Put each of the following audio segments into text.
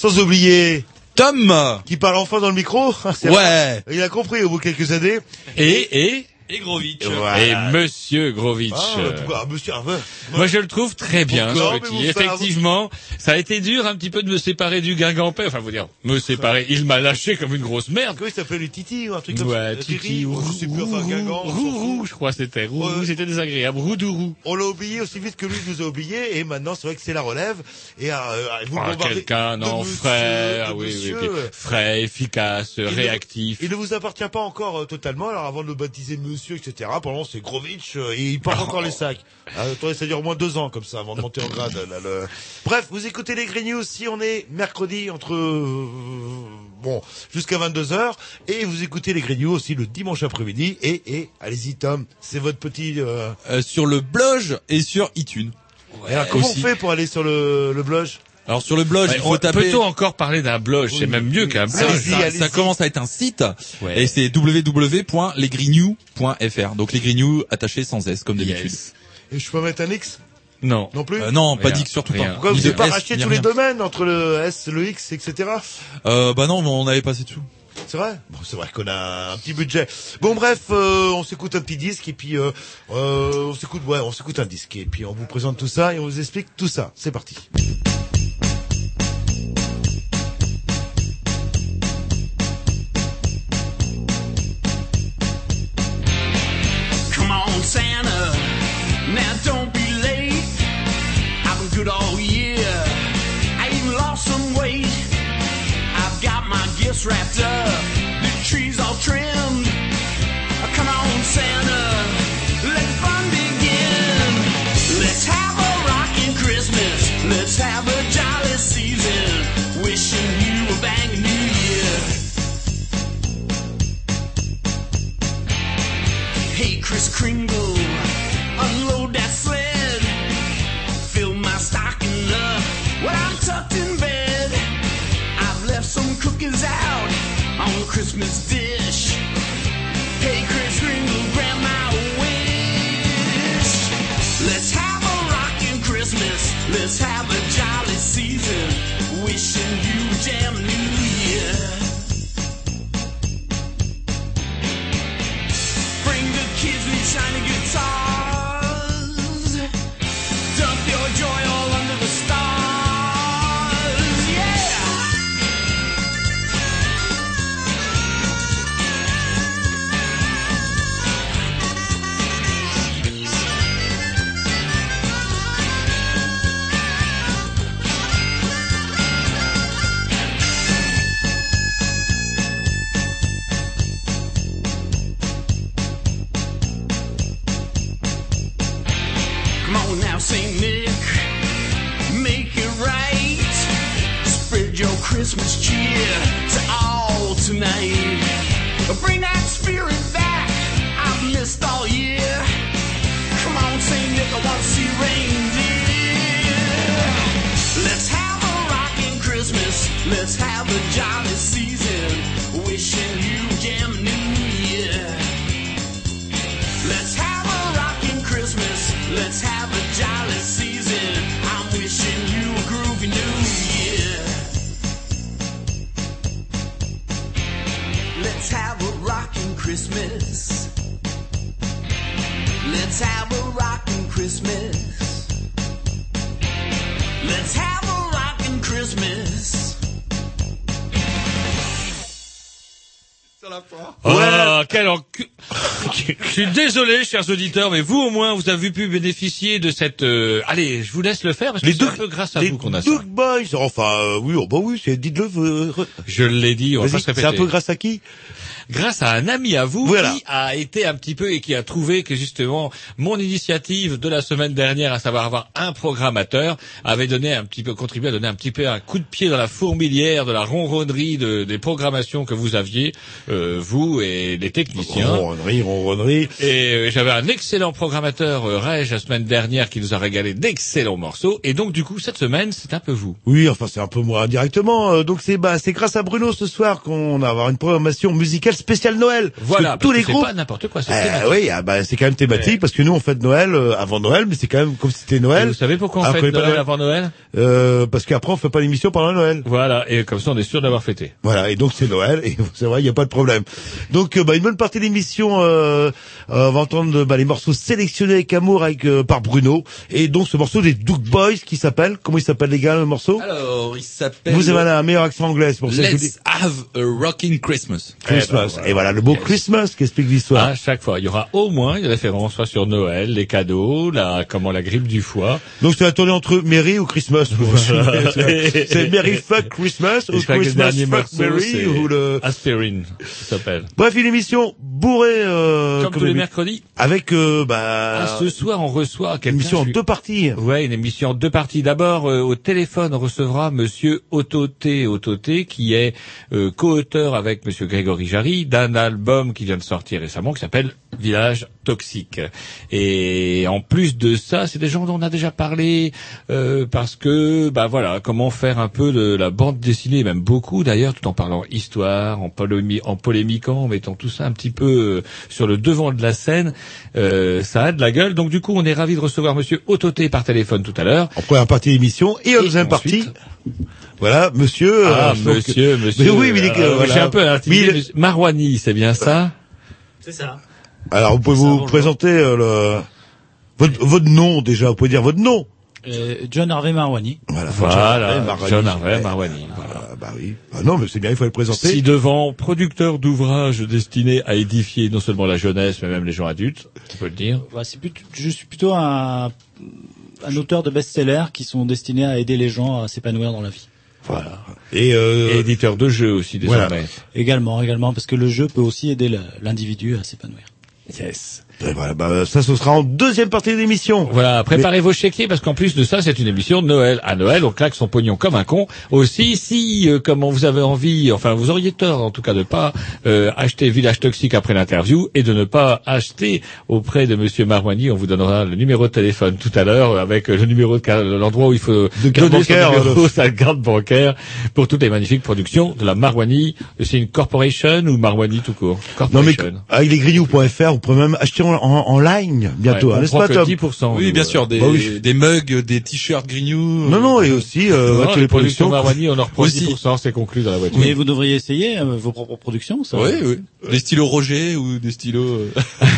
Sans oublier Tom. Qui parle enfin dans le micro. Ouais. Il a compris au bout de quelques années. Et, et et Grovitch. Et Monsieur Grovitch. Ah, pourquoi, monsieur Harveux Moi, je le trouve très bien, ce petit. Effectivement, ça a été dur un petit peu de me séparer du Guingampais. Enfin, vous dire, me séparer. Il m'a lâché comme une grosse merde. Comment il s'appelait le Titi ou un truc comme Ouais, ça Titi, ou je sais plus, enfin, Guingamp. Rourou, je crois c'était. Rourou, c'était désagréable. Roudourou. On l'a oublié aussi vite que lui nous a oublié et maintenant c'est vrai que c'est la relève et euh, vous Ah, quelqu'un, non, de ah oui, oui, puis frais, efficace, réactif. Il ne vous appartient pas encore euh, totalement. Alors avant de le baptiser monsieur, etc. Pour le moment c'est Grovitch euh, et il porte encore les sacs. Euh, attendez, ça dure au moins deux ans comme ça avant de monter en grade. Bref, vous écoutez les Green News si on est mercredi entre euh, bon jusqu'à 22 h et vous écoutez les Green News aussi le dimanche après-midi et et allez-y Tom, c'est votre petit. euh, Euh, sur le blog et sur iTunes. alors, comment aussi. on fait pour aller sur le, le blog Alors sur le blog, Ouais, il faut on- taper. Peut-on encore parler d'un blog C'est même mieux qu'un blog. Allez-y, ça- ça commence à être un site Ouais. et c'est www.lesgreennews.fr. Donc les greennews attachés sans s comme d'habitude. Yes. Et je peux mettre un X? Non. non plus Euh, non, pas d'X surtout rien. pas. Pourquoi vous n'avez pas S, racheté tous les domaines entre le S, le X, etc. Euh, bah non, mais on avait passé dessous. C'est vrai? Bon, c'est vrai qu'on a un petit budget. Bon, bref, euh, on s'écoute un petit disque et puis euh, euh, on s'écoute, ouais, on s'écoute un disque et puis on vous présente tout ça et on vous explique tout ça. C'est parti. Wrapped up. Désolé, chers auditeurs, mais vous au moins, vous avez pu bénéficier de cette... euh, Allez, je vous laisse le faire parce que Les c'est un Duke- peu grâce à les vous qu'on a ça. Duke Boys, enfin, euh, oui, oh, bah oui, c'est, dites-le, euh, re- Je l'ai dit, on va pas vas-y, se c'est répéter. un peu grâce à qui? Grâce à un ami à vous Voilà. qui a été un petit peu et qui a trouvé que justement mon initiative de la semaine dernière, à savoir avoir un programmateur, avait donné un petit peu contribué à donner un petit peu un coup de pied dans la fourmilière de la ronronnerie de- des programmations que vous aviez, euh, vous et les techniciens. Ronronnerie, ronronnerie. Et euh, j'avais un excellent programmateur, euh, Reg, la semaine dernière, qui nous a régalé d'excellents morceaux. Et donc, du coup, cette semaine, c'est un peu vous. Oui, enfin c'est un peu moins indirectement. euh, donc c'est bah c'est grâce à Bruno ce soir qu'on va avoir une programmation musicale spéciale Noël. Parce Voilà, que tous les que c'est groupes. pas n'importe quoi, c'est Eh thématique. oui, ah bah c'est quand même thématique Ouais. parce que nous on fête Noël euh, avant Noël, mais c'est quand même comme si c'était Et Noël. vous savez pourquoi on Ah, pas Noël Noël avant Noël Euh, parce qu'après on fait pas l'émission pendant Noël. Voilà, et comme ça, on est sûr d'avoir fêté. Voilà, et donc c'est Noël, et c'est vrai, il n'y a pas de problème. Donc, euh, bah, une bonne partie de l'émission, euh, euh, on va entendre bah, les morceaux sélectionnés avec amour avec, euh, par Bruno, et donc ce morceau des Duke Boys qui s'appelle, comment il s'appelle les gars le morceau? Alors, il s'appelle Vous avez un meilleur accent anglais, pour ça que je vous dis Let's Have a Rocking Christmas. Christmas. Voilà. Et voilà, le mot Christmas qui explique l'histoire. À chaque fois, il y aura au moins une référence, soit sur Noël, les cadeaux, la, comment la grippe du foie. Donc c'est la tournée entre Mary ou Christmas. Voilà. c'est Mary fuck Christmas ou Christmas fuck morceau, ou le... Aspirine, ça s'appelle. Bref, une émission bourrée, euh, Comme tous les mercredis. Avec, euh, bah, Ah, ce soir, on reçoit une émission en deux parties. Ouais, une émission en deux parties. D'abord, euh, au téléphone, on recevra Monsieur Ototé Ototé, qui est euh, co-auteur avec Monsieur Grégory Jarry d'un album qui vient de sortir récemment, qui s'appelle Village Toxique. Et en plus de ça, c'est des gens dont on a déjà parlé, euh, parce que, bah voilà, comment faire un peu de la bande dessinée, même beaucoup d'ailleurs, tout en parlant histoire, en, polémi- en polémiquant, en mettant tout ça un petit peu euh, sur le devant de la scène. Euh, ça a de la gueule. Donc du coup, on est ravi de recevoir Monsieur Ototé par téléphone tout à l'heure. En première partie d'émission et en deuxième partie. Voilà, monsieur. Ah, euh, donc- monsieur, monsieur. Mais oui, mais euh, voilà. J'ai un peu intimidé, Mais Marwani, c'est bien ça? C'est ça. Alors, vous pouvez vous bonjour. présenter euh, le... votre, votre nom déjà. Vous pouvez dire votre nom. Euh, John Harvey Marwani. Voilà. Voilà, Marwani. John Harvey. Marwani. Voilà. Ah, bah oui. Ah non, mais c'est bien, il faut le présenter. Si devant producteur d'ouvrages destinés à édifier non seulement la jeunesse, mais même les gens adultes, on peut le dire. Voilà, c'est plutôt- je suis plutôt un, un auteur de best-sellers qui sont destinés à aider les gens à s'épanouir dans la vie. Voilà. Et, euh, Et éditeur de jeux aussi désormais. Voilà. Également, également, parce que le jeu peut aussi aider l'individu à s'épanouir. Yes. Et voilà, bah, ça, ce sera en deuxième partie de l'émission. Voilà, préparez vos chéquiers parce qu'en plus de ça, c'est une émission de Noël. À Noël, on claque son pognon comme un con. Aussi, si, euh, comment vous avez envie, enfin, vous auriez tort en tout cas de pas euh, acheter Village Toxique après l'interview et de ne pas acheter auprès de Monsieur Marmoigny. On vous donnera le numéro de téléphone tout à l'heure avec le numéro de l'endroit où il faut De carte donner son bancaire, numéro, le- sa carte bancaire pour toutes les magnifiques productions de la Marmoigny. C'est une corporation ou Marmoigny tout court? Non mais Corporation. avec lesgrignoux.fr, vous pouvez même acheter en, en, en ligne bientôt, hein, n'est-ce prend pas Tom 10%. Oui, bien euh, sûr, des, bah oui. des mugs, des t-shirts Grignou. Non, non, et aussi euh, Non, toutes les les productions. Marwani, on en reprend Aussi. 10%, c'est conclu dans la voiture. Mais vous devriez essayer euh, vos propres productions, ça. Oui, oui. Des stylos Roger ou des stylos euh,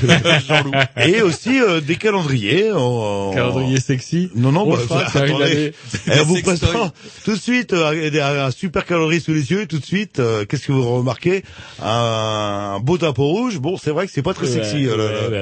Jean-Loup. Et aussi euh, des calendriers. En, en- Calendrier sexy. Non, non, On bah, arrive attendez. Et on vous présente tout de suite euh, un, un super calorie sous les yeux. Tout de suite, euh, qu'est-ce que vous remarquez? Un, un beau drapeau rouge. Bon, c'est vrai que c'est pas très Ouais, sexy.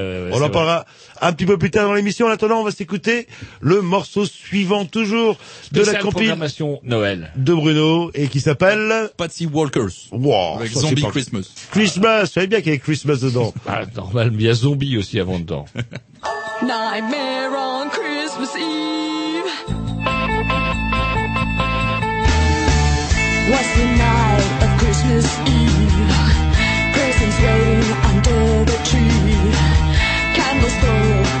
Ouais, on en parlera un petit peu plus tard dans l'émission. En attendant, on va s'écouter le morceau suivant toujours de la Spéciale compil programmation Noël. de Bruno et qui s'appelle Patsy Walkers. wow, Avec ça, Zombie pas- Christmas. Christmas. Vous savez bien qu'il y a Christmas dedans. Ah, normal, mais il y a zombie aussi avant dedans. Nightmare on Christmas Eve. Was the night of Christmas Eve? Presents waiting under the tree. meu sonho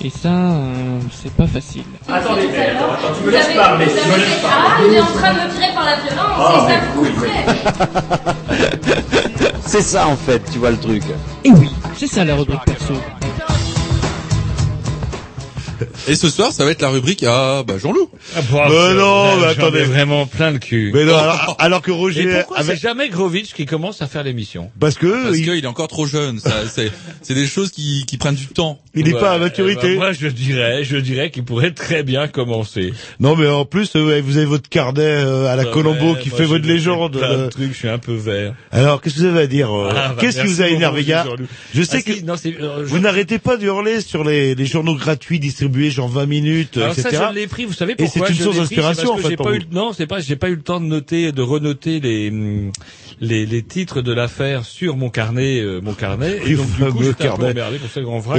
Et ça, euh, c'est pas facile. Attendez, mais attends, attends, tu me laisses parler, tu me laisses Ah, parler. il est en train de me tirer par la violence, Ah, c'est ça que vous. C'est ça en fait, tu vois le truc. Et oui, c'est ça la rubrique perso. Et ce soir, ça va être la rubrique à bah, Jean-Loup. Ah, bravo, Mais non, mais ai attendez. vraiment plein le cul. Mais non, alors, alors que Roger, Et pourquoi avec- c'est jamais Grovitch qui commence à faire l'émission? Parce que Parce il, qu'il est encore trop jeune. Ça, c'est, c'est des choses qui, qui prennent du temps. Il n'est Ouais, pas à eh ben, maturité. moi, je dirais, je dirais qu'il pourrait très bien commencer. Non, mais en plus, euh, vous avez votre carnet euh, à la Ouais, Colombo qui fait votre légende. Plein de trucs, je suis un peu vert. Alors, qu'est-ce que vous avez à dire euh, Ah, bah, Qu'est-ce qui vous a énervé, gars. Je sais Ah, que non, euh, je- vous n'arrêtez pas de hurler sur les, les journaux gratuits distribués genre 20 minutes, Alors etc. ça, je l'ai pris. Vous savez Et pourquoi c'est une source d'inspiration, en fait, j'ai pour pas vous. eu, non, c'est pas, j'ai pas eu le temps de noter, de renoter les, les, les titres de l'affaire sur mon carnet, euh, mon carnet. Et Et donc, du coup, j'étais un peu carnet. emmerdé pour grand vrac.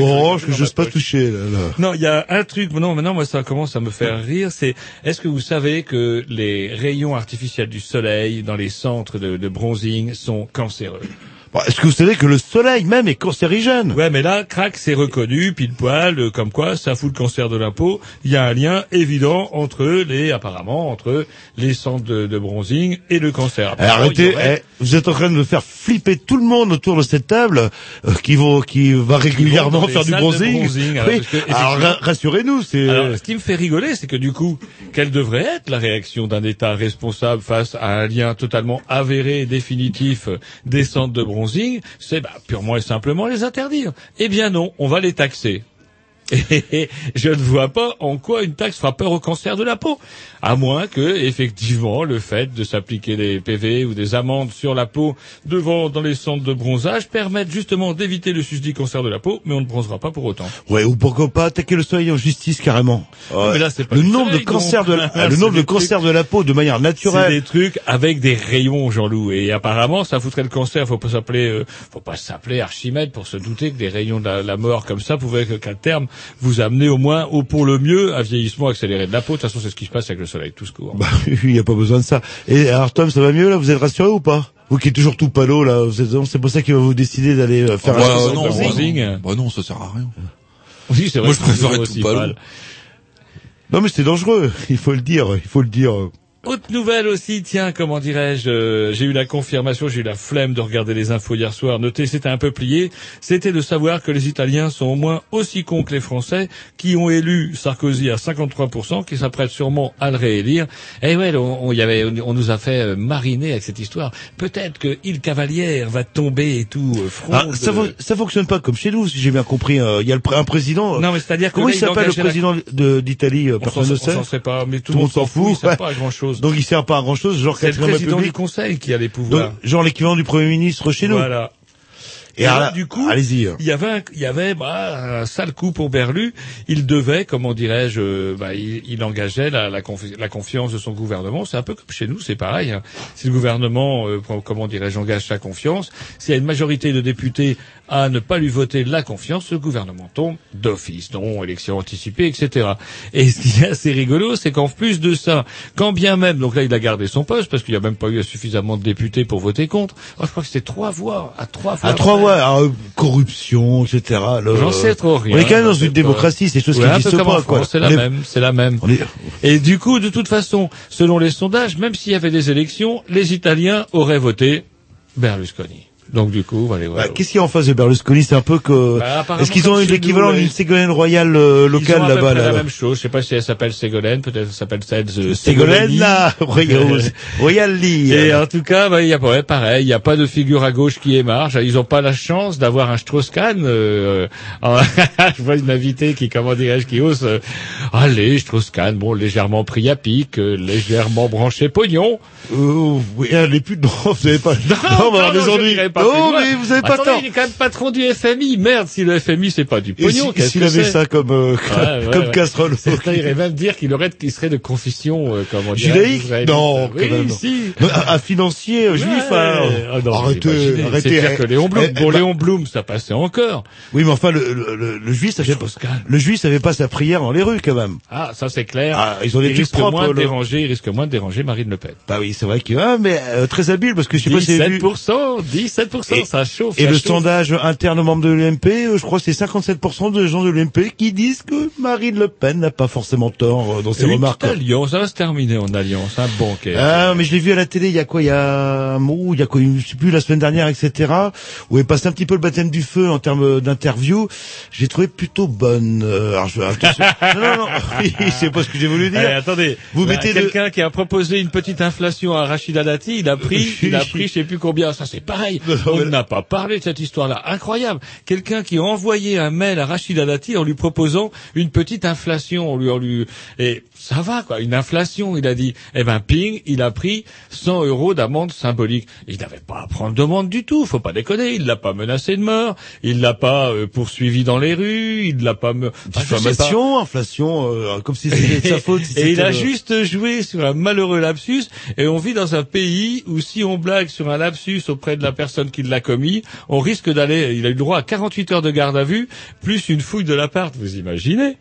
Pas toucher. Non, il y a un truc. Non, maintenant, moi, ça commence à me faire rire. C'est, est-ce que vous savez que les rayons artificiels du soleil dans les centres de, de bronzing sont cancéreux? Bon, Est-ce que vous savez que le soleil même est cancérigène Ouais, mais là, crac, c'est reconnu, pile poil, euh, comme quoi ça fout le cancer de l'impôt. Il y a un lien évident entre les, apparemment, entre les centres de, de bronzing et le cancer. Eh, Apparemment, il y Arrêtez, aurait- eh, vous êtes en train de me faire flipper tout le monde autour de cette table euh, qui vont, qui va régulièrement dans faire du salles de bronzing. bronzing, alors, Oui. parce que, Alors, effectivement- ra- rassurez-nous, c'est. Alors, ce qui me fait rigoler, c'est que du coup, quelle devrait être la réaction d'un État responsable face à un lien totalement avéré et définitif des centres de bronzing C'est bah, purement et simplement les interdire. Eh bien non, on va les taxer. Et je ne vois pas en quoi une taxe fera peur au cancer de la peau. À moins que, effectivement, le fait de s'appliquer des PV ou des amendes sur la peau devant dans les centres de bronzage permette justement d'éviter le susdit cancer de la peau, mais on ne bronzera pas pour autant. Ouais, ou pourquoi pas attaquer le soleil en justice carrément. mais là, c'est pas le nombre de cancers de non. la, Là, le c'est nombre de des cancers de la peau de manière C'est naturelle. des trucs avec des rayons, Jean-Loup. Et apparemment, ça foutrait le cancer. Faut pas s'appeler, euh, faut pas s'appeler Archimède pour se douter que des rayons de la, la mort comme ça pouvaient, que- qu'à terme, vous amener au moins, au pour le mieux, un vieillissement accéléré de la peau. De toute façon, c'est ce qui se passe avec le soleil, tout ce court. Bah, il n'y a pas besoin de ça. Et alors Tom, ça va mieux là? Vous êtes rassuré ou pas? Vous qui êtes toujours tout palo là, c'est pour ça qu'il va vous décider d'aller euh, faire Bah, un non, de bah, bronzing. non. Bah non, ça sert à rien. Oui, c'est vrai. Moi, je préfère être tout pâle. pâle. Non mais c'est dangereux, il faut le dire, il faut le dire. Autre nouvelle aussi, tiens, comment dirais-je, euh, j'ai eu la confirmation, j'ai eu la flemme de regarder les infos hier soir, notez, c'était un peu plié, c'était de savoir que les Italiens sont au moins aussi cons que les Français, qui ont élu Sarkozy à 53%, qui s'apprêtent sûrement à le réélire. Et ouais, on, on y avait, on nous a fait euh, mariner avec cette histoire. Peut-être que Il Cavalière va tomber et tout, euh, front Ah, ça, fon- ça fonctionne pas comme chez nous, si j'ai bien compris. euh, Il y a le un président. euh, Non, mais c'est-à-dire que Comment là, il s'appelle le la- président de- d'Italie euh, On s'en sait pas, mais tout, le monde s'en fout, il ouais. pas chose. Donc il sert pas à grand chose, genre C'est le président du. Conseil qui a les Donc, pouvoirs. genre l'équivalent du Premier ministre chez nous. Voilà. Et Et alors là, du coup, hein. il y avait, un, il y avait bah, un sale coup pour Berlu. Il devait, comment dirais-je, bah, il, il engageait la, la, confi- la confiance de son gouvernement. C'est un peu comme chez nous, c'est pareil. hein. Si le gouvernement, euh, comment dirais-je, engage sa confiance, s'il y a une majorité de députés à ne pas lui voter la confiance, le gouvernement tombe d'office, dont élection anticipée, etc. Et ce qui est assez rigolo, c'est qu'en plus de ça, quand bien même, donc là il a gardé son poste parce qu'il n'y a même pas eu suffisamment de députés pour voter contre. Oh, je crois que c'était trois voix, à trois voix. À trois voix, alors, euh, corruption, etc. J'en sais trop rien. On est quand même dans une démocratie, c'est des choses Ouais, qui n'existent pas. C'est la est- même, c'est la même. Et du coup, de toute façon, selon les sondages, même s'il y avait des élections, les Italiens auraient voté Berlusconi. Donc du coup, voilà. voilà. Bah, Qu'est-ce qu'il y a en face de Berlusconi? C'est un peu que. Bah, Est-ce qu'ils ont l'équivalent d'une Ségolène royale euh, locale là-bas la là même chose. Je sais pas si elle s'appelle Ségolène, peut-être elle s'appelle euh, Ségolène là, royale, royale Lee. Et en tout cas, bah, il y a ouais, pareil, il n'y a pas de figure à gauche qui émarge. Ils n'ont pas la chance d'avoir un Strauss-Kahn. Euh, en- je vois une invitée qui, comment dirais-je, qui ose. euh, allez, Strauss-Kahn, bon, légèrement pris à pic, euh, légèrement branché pognon. Euh, oui, elle est plus dedans, vous avez pas. Non, on va avoir des je. Pas Oh, loin. mais vous avez pas Attendez, tort. Il est quand même patron du FMI. Merde, si le FMI c'est pas du pognon, s'il avait ça comme, euh, Ouais, ouais, comme ouais. casserole. Certains iraient même dire qu'il aurait, qu'il serait de confession, euh, comment dire. Non, quand oui, même. non. si. Non, Un, un financier euh, juif, alors. Ah non, arrêtez, arrêtez. C'est pire que Léon Blum. Eh, eh, Bon, bah, Léon Blum, ça passait encore. Oui, mais enfin, le, le, le, le juif, ça fait pas, le juif, ça fait pas sa prière dans les rues, quand même. Ah, ça c'est clair. Ah, ils ont des trucs propres, moins de le- déranger, il risque moins de déranger Marine Le Pen. Bah oui, c'est vrai que, ah, mais euh, très habile, parce que je sais pas si vous avez vu. 17%, 17%, Et- ça chauffe. Et ça le chauffe. sondage interne aux membres de l'UMP, euh, je crois que c'est 57% de gens de l'UMP qui disent que Marine Le Pen n'a pas forcément tort euh, dans ses Une remarques. alliance, ça va se terminer en alliance, un banquet. Ah, mais je l'ai vu à la télé il y a quoi Il y a un mois, il y a quoi Je sais plus la semaine dernière, etc. Où elle passé un petit peu le baptême du feu en termes d'interview. J'ai trouvé plutôt bonne. Euh, alors je, non, non, non. Oui, c'est pas ce que j'ai voulu dire. Eh, attendez, Vous bah, mettez quelqu'un qui a proposé une petite inflation à Rachida Dati, il a pris, il a pris, je sais plus combien. Ça c'est pareil. On n'a pas parlé de cette histoire-là. Incroyable. Quelqu'un qui a envoyé un mail à Rachida Dati en lui proposant une petite inflation, en lui, ça va quoi, une inflation. Il a dit, eh ben ping, il a pris 100 euros d'amende symbolique. Il n'avait pas à prendre demande du tout. Faut pas déconner. Il l'a pas menacé de mort. Il l'a pas euh, poursuivi dans les rues. Il l'a pas. Me... Ah, pas. Diffamation, inflation, euh, comme si c'était de sa faute. si et il a juste joué sur un malheureux lapsus. Et on vit dans un pays où si on blague sur un lapsus auprès de la personne qui l'a commis, on risque d'aller. Il a eu le droit à 48 heures de garde à vue, plus une fouille de l'appart. Vous imaginez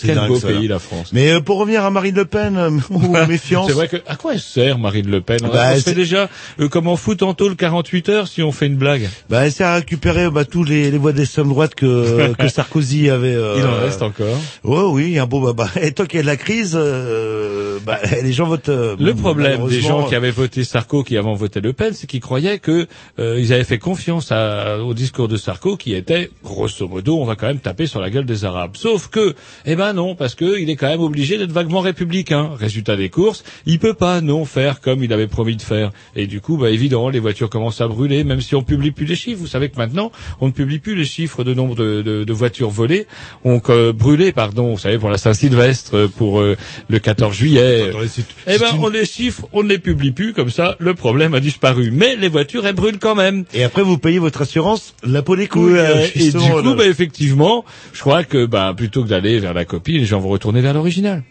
Quel dingue, beau ça, pays là. la France. Mais euh, pour revenir à Marine Le Pen, euh, oh, méfiance. C'est vrai que à quoi elle sert Marine Le Pen Bah, On se c'est- fait déjà euh, comme en foot tôle 48 heures si on fait une blague. Bah, elle sert à récupérer bah, tous les, les voix d'extrême droite que, que Sarkozy avait. euh, Il en reste encore. Ouais, oui, un beau bah, bah, Et tant qu'il y a de la crise, euh, bah, les gens votent. euh, Le problème des gens qui avaient voté Sarko, qui avant voté Le Pen, c'est qu'ils croyaient que euh, ils avaient fait confiance à- au discours de Sarko, qui était grosso modo, on va quand même taper sur la gueule des Arabes. Sauf que, eh ben, ben non, parce que il est quand même obligé d'être vaguement républicain. Résultat des courses, il peut pas non faire comme il avait promis de faire. Et du coup, bah évidemment, les voitures commencent à brûler, même si on publie plus les chiffres. Vous savez que maintenant, on ne publie plus les chiffres de nombre de, de- de voitures volées, on euh, brûlées, pardon. Vous savez, pour la Saint-Sylvestre, pour euh, le 14 juillet. Eh ben, on les chiffre, on ne les publie plus, comme ça, le problème a disparu. Mais les voitures, elles brûlent quand même. Et après, vous payez votre assurance, la peau des couilles. Ouais, euh, et du coup, bah, effectivement, je crois que bah, plutôt que d'aller vers la copie, les gens vont retourner vers l'original.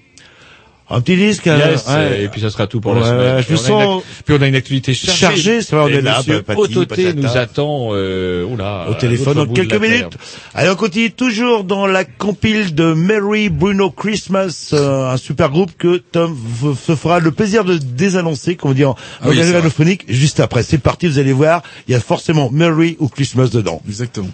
un petit disque. euh, Yes, ouais. et puis ça sera tout pour Ouais, la semaine. je Puis on a une sens- Puis on a une activité chargée. Chargée, c'est vrai, on est là, bah, Autoté nous attend, euh, oula, au téléphone dans quelques minutes. Allez, on continue toujours dans la compile de Mary Bruno Christmas, euh, un super groupe que Tom se fera le plaisir de désannoncer, comme on dit en Ah oui, radiophonique, juste après. C'est parti, vous allez voir, il y a forcément Mary ou Christmas dedans. Exactement.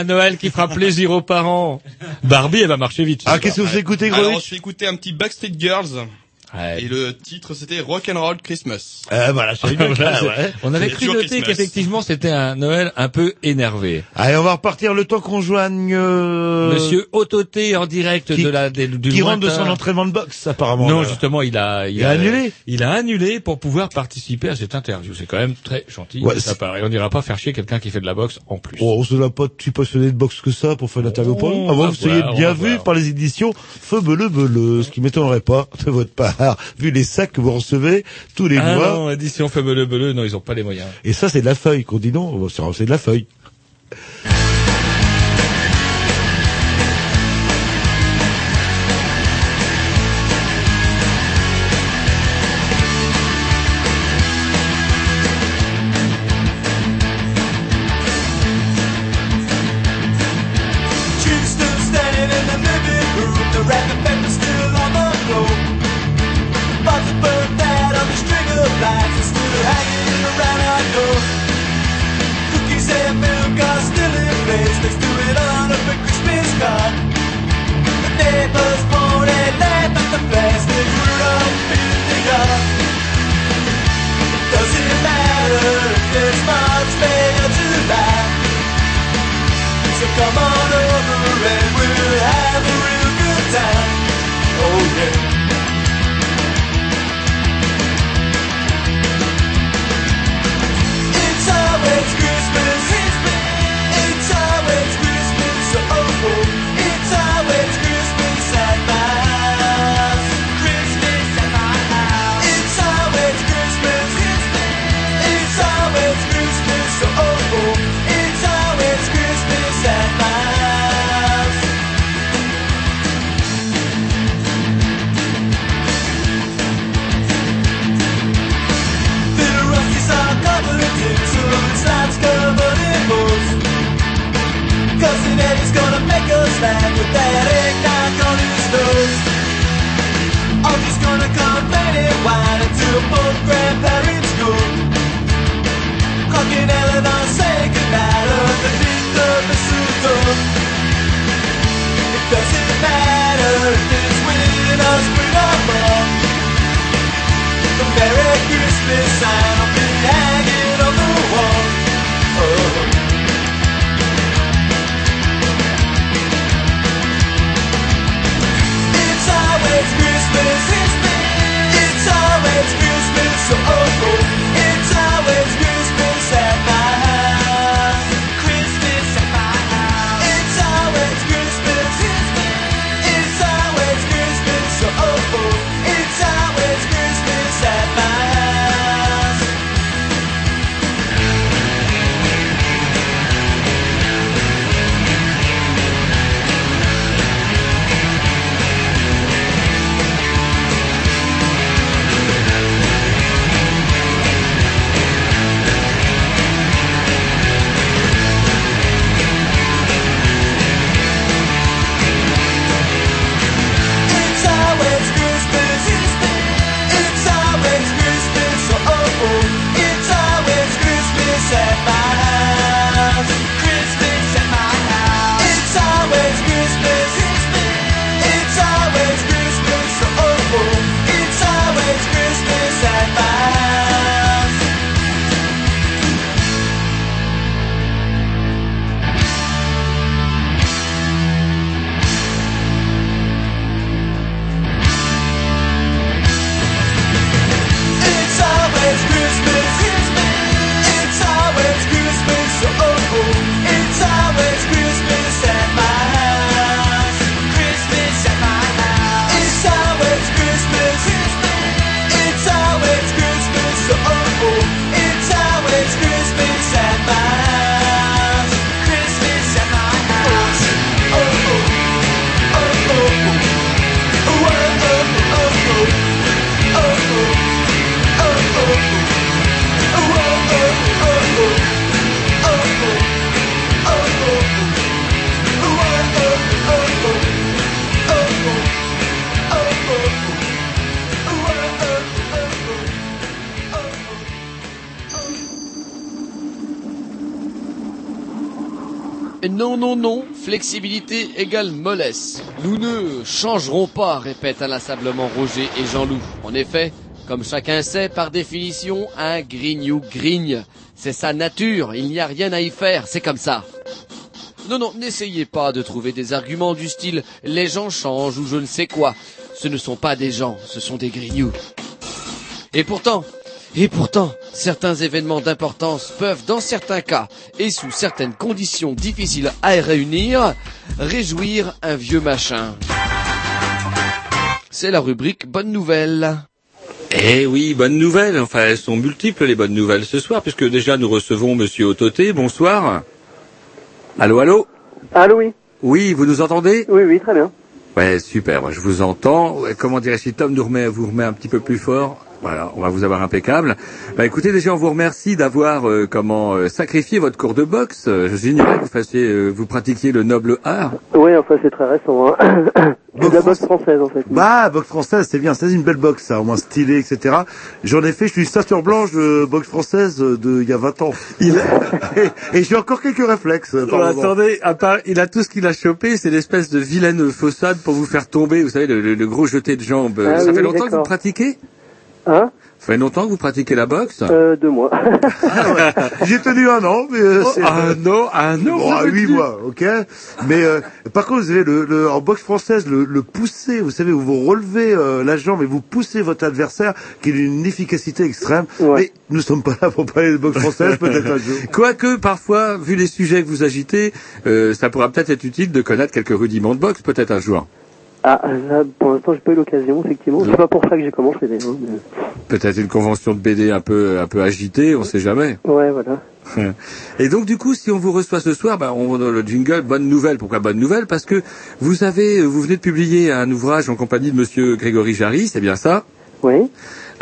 Un Noël qui fera plaisir aux parents. Barbie, elle va marcher vite. Ah, qu'est-ce que vous écoutez, Alors, Grovitch je vais écouter un petit Backstreet Girls. Ouais. Et le titre, c'était Rock and Roll Christmas. Euh, voilà, Voilà, ouais. On avait cru noter Christmas. qu'effectivement c'était un Noël un peu énervé. Allez, on va repartir le temps qu'on joigne, euh, Monsieur Autoté en direct qui- de la des- du qui rentre de son entraînement de boxe, apparemment. Non, là. justement, il a, Il a annulé Il a annulé pour pouvoir participer à cette interview. C'est quand même très gentil Ouais, de sa part. Et on n'ira pas faire chier quelqu'un qui fait de la boxe en plus. Oh, on se l'a pas si passionné de boxe que ça pour faire l'interview pour Oh, nous. on Avant, va vous soyez bien vu voir. par les éditions Feu Bleu Bleu, ce qui m'étonnerait pas de votre part, vu les sacs que vous recevez tous les ah mois. non, édition fait bleu bleu, non, ils ont pas les moyens. Et ça, c'est de la feuille qu'on dit non, c'est de la feuille. Flexibilité égale mollesse. Nous ne changerons pas, répètent inlassablement Roger et Jean-Loup. En effet, comme chacun sait, par définition, un grignou grigne. C'est sa nature, il n'y a rien à y faire, c'est comme ça. Non, non, n'essayez pas de trouver des arguments du style les gens changent ou je ne sais quoi. Ce ne sont pas des gens, ce sont des grignous. Et pourtant, et pourtant, certains événements d'importance peuvent, dans certains cas et sous certaines conditions difficiles à réunir, réjouir un vieux machin. C'est la rubrique Bonne Nouvelle. Eh oui, bonnes nouvelles. Enfin, elles sont multiples les bonnes nouvelles ce soir, puisque déjà nous recevons Monsieur Autoté. Bonsoir. Allô, allô. Allô, oui. Oui, vous nous entendez Oui, oui, très bien. Ouais, super. Moi, je vous entends. Comment dirais si Tom nous remet, vous remet un petit peu plus fort voilà, on va vous avoir impeccable. Bah écoutez, déjà on vous remercie d'avoir euh, comment euh, sacrifié votre cours de boxe. Euh, J'ignorais que vous fassiez, euh, vous pratiquiez le noble art. Oui, enfin, c'est très récent. Hein. de la boxe française, en fait. Bah, boxe française, c'est bien, c'est une belle boxe, ça, au moins stylée, etc. J'en ai fait, je suis stature blanche de boxe française euh, de il y a 20 ans. et et j'ai encore quelques réflexes. euh, par moment. attendez, à part, il a tout ce qu'il a chopé, c'est l'espèce de vilaine faussade pour vous faire tomber, vous savez, le, le- le gros jeté de jambes. Ah Ça oui, fait longtemps que vous pratiquez? Hein Ça fait longtemps que vous pratiquez la boxe? Euh, Deux mois. J'ai tenu un an, mais euh, Oh, c'est... un an, un an, Bon, avez huit mois, ok. Mais euh, par contre, vous avez le, le- en boxe française le, le pousser, vous savez, où vous relevez euh, la jambe et vous poussez votre adversaire, qui est d'une efficacité extrême. Mais nous sommes pas là pour parler de boxe française, peut-être un jour. Quoique, parfois, vu les sujets que vous agitez, euh, ça pourra peut-être être utile de connaître quelques rudiments de boxe, peut-être un jour. Ah, là, pour l'instant, j'ai pas eu l'occasion, effectivement. C'est pas pour ça que j'ai commencé, mais... hein, Peut-être une convention de BD un peu, un peu agitée, on sait jamais. Ouais, voilà. Et donc du coup, si on vous reçoit ce soir, bah, on le jingle bonne nouvelle. Pourquoi bonne nouvelle? Parce que vous avez, vous venez de publier un ouvrage en compagnie de Monsieur Grégory Jarry, c'est bien ça? Oui.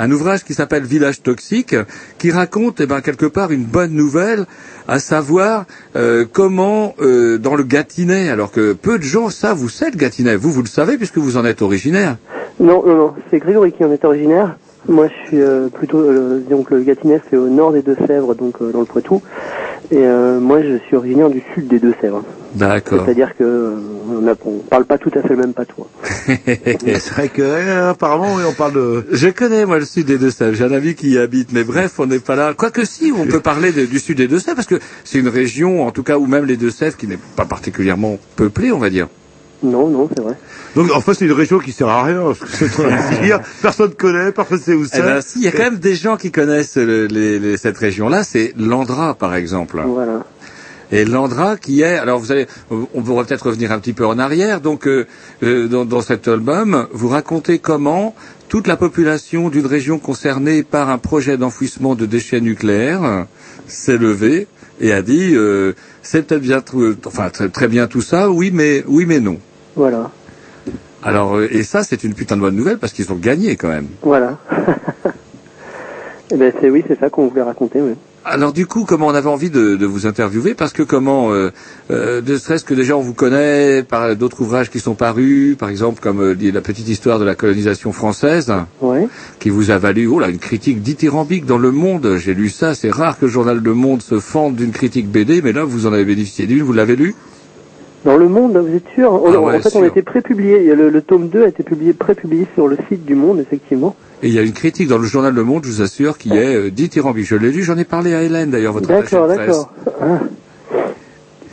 Un ouvrage qui s'appelle Village toxique, qui raconte, eh ben, quelque part une bonne nouvelle, à savoir euh, comment euh, dans le Gâtinais, alors que peu de gens savent où c'est le Gâtinais. Vous, vous le savez puisque vous en êtes originaire. Non, non, non, c'est Grégory qui en est originaire. Moi, je suis euh, plutôt, euh, donc le Gâtinais, c'est au nord des Deux-Sèvres, donc euh, dans le Poitou. Et euh, moi, je suis originaire du sud des Deux-Sèvres. D'accord. C'est-à-dire que euh, on, on parle pas tout à fait le même patois. c'est vrai que euh, apparemment, oui, on parle de. Je connais moi le sud des Deux-Sèvres. J'ai un ami qui y habite, mais bref, on n'est pas là. Quoique si, on peut parler de- du sud des Deux-Sèvres parce que c'est une région, en tout cas, où même les Deux-Sèvres, qui n'est pas particulièrement peuplée, on va dire. Non, non, c'est vrai. Donc en fait, c'est une région qui sert à rien. C'est trop dire. Personne connaît, personne sait où c'est. Eh ben, si, il y a quand même des gens qui connaissent le- les- les- cette région-là. C'est l'Andra, par exemple. Voilà. Et l'Andra qui est, alors vous allez, on pourra peut-être revenir un petit peu en arrière. Donc, euh, euh, dans, dans cet album, vous racontez comment toute la population d'une région concernée par un projet d'enfouissement de déchets nucléaires euh, s'est levée et a dit, euh, c'est peut-être bien, tr- enfin très, très bien tout ça, oui, mais oui, mais non. Voilà. Alors, euh, et ça, c'est une putain de bonne nouvelle parce qu'ils ont gagné quand même. Voilà. Eh ben, c'est oui, c'est ça qu'on voulait raconter, oui. Alors du coup, comment on avait envie de, de vous interviewer? Parce que comment, euh, euh, ne serait-ce que déjà on vous connaît par d'autres ouvrages qui sont parus, par exemple comme euh, la petite histoire de la colonisation française, qui vous a valu oh là, une critique dithyrambique dans Le Monde. J'ai lu ça, c'est rare que le journal Le Monde se fende d'une critique BD, mais là vous en avez bénéficié d'une, vous l'avez lu? Dans le Monde, vous êtes sûr? Ah ouais, En fait, on prépublié. Le, le tome 2 a été publié, prépublié sur le site du Monde, effectivement. Et il y a une critique dans le journal Le Monde, je vous assure, qui est euh, dithyrambique. Je l'ai lu, j'en ai parlé à Hélène d'ailleurs, votre D'accord, d'accord. Ah.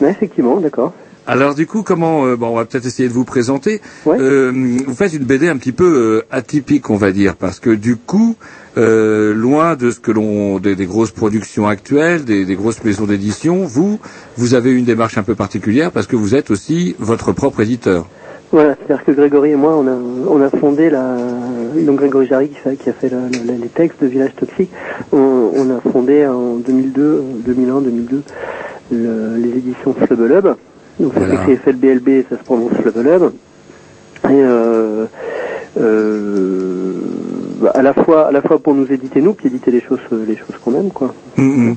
Ouais, effectivement, d'accord. Alors du coup, comment euh, bon, on va peut-être essayer de vous présenter. Euh, vous faites une BD un petit peu euh, atypique, on va dire, parce que du coup, euh, loin de ce que l'on des, des grosses productions actuelles, des, des grosses maisons d'édition, vous, vous avez une démarche un peu particulière parce que vous êtes aussi votre propre éditeur. Voilà, c'est-à-dire que Grégory et moi, on a, on a fondé la, donc Grégory Jarry qui, fait- qui a fait la- la- les textes de Village Toxique, on, on a fondé en 2002, 2001, 2002, le- les éditions Flubelub. Donc ça Voilà. s'écrit FLBLB, ça se prononce Flubelub. Et euh, euh, bah, à la fois, à la fois pour nous éditer nous, puis éditer les choses, les choses qu'on aime, quoi. Mm, mm.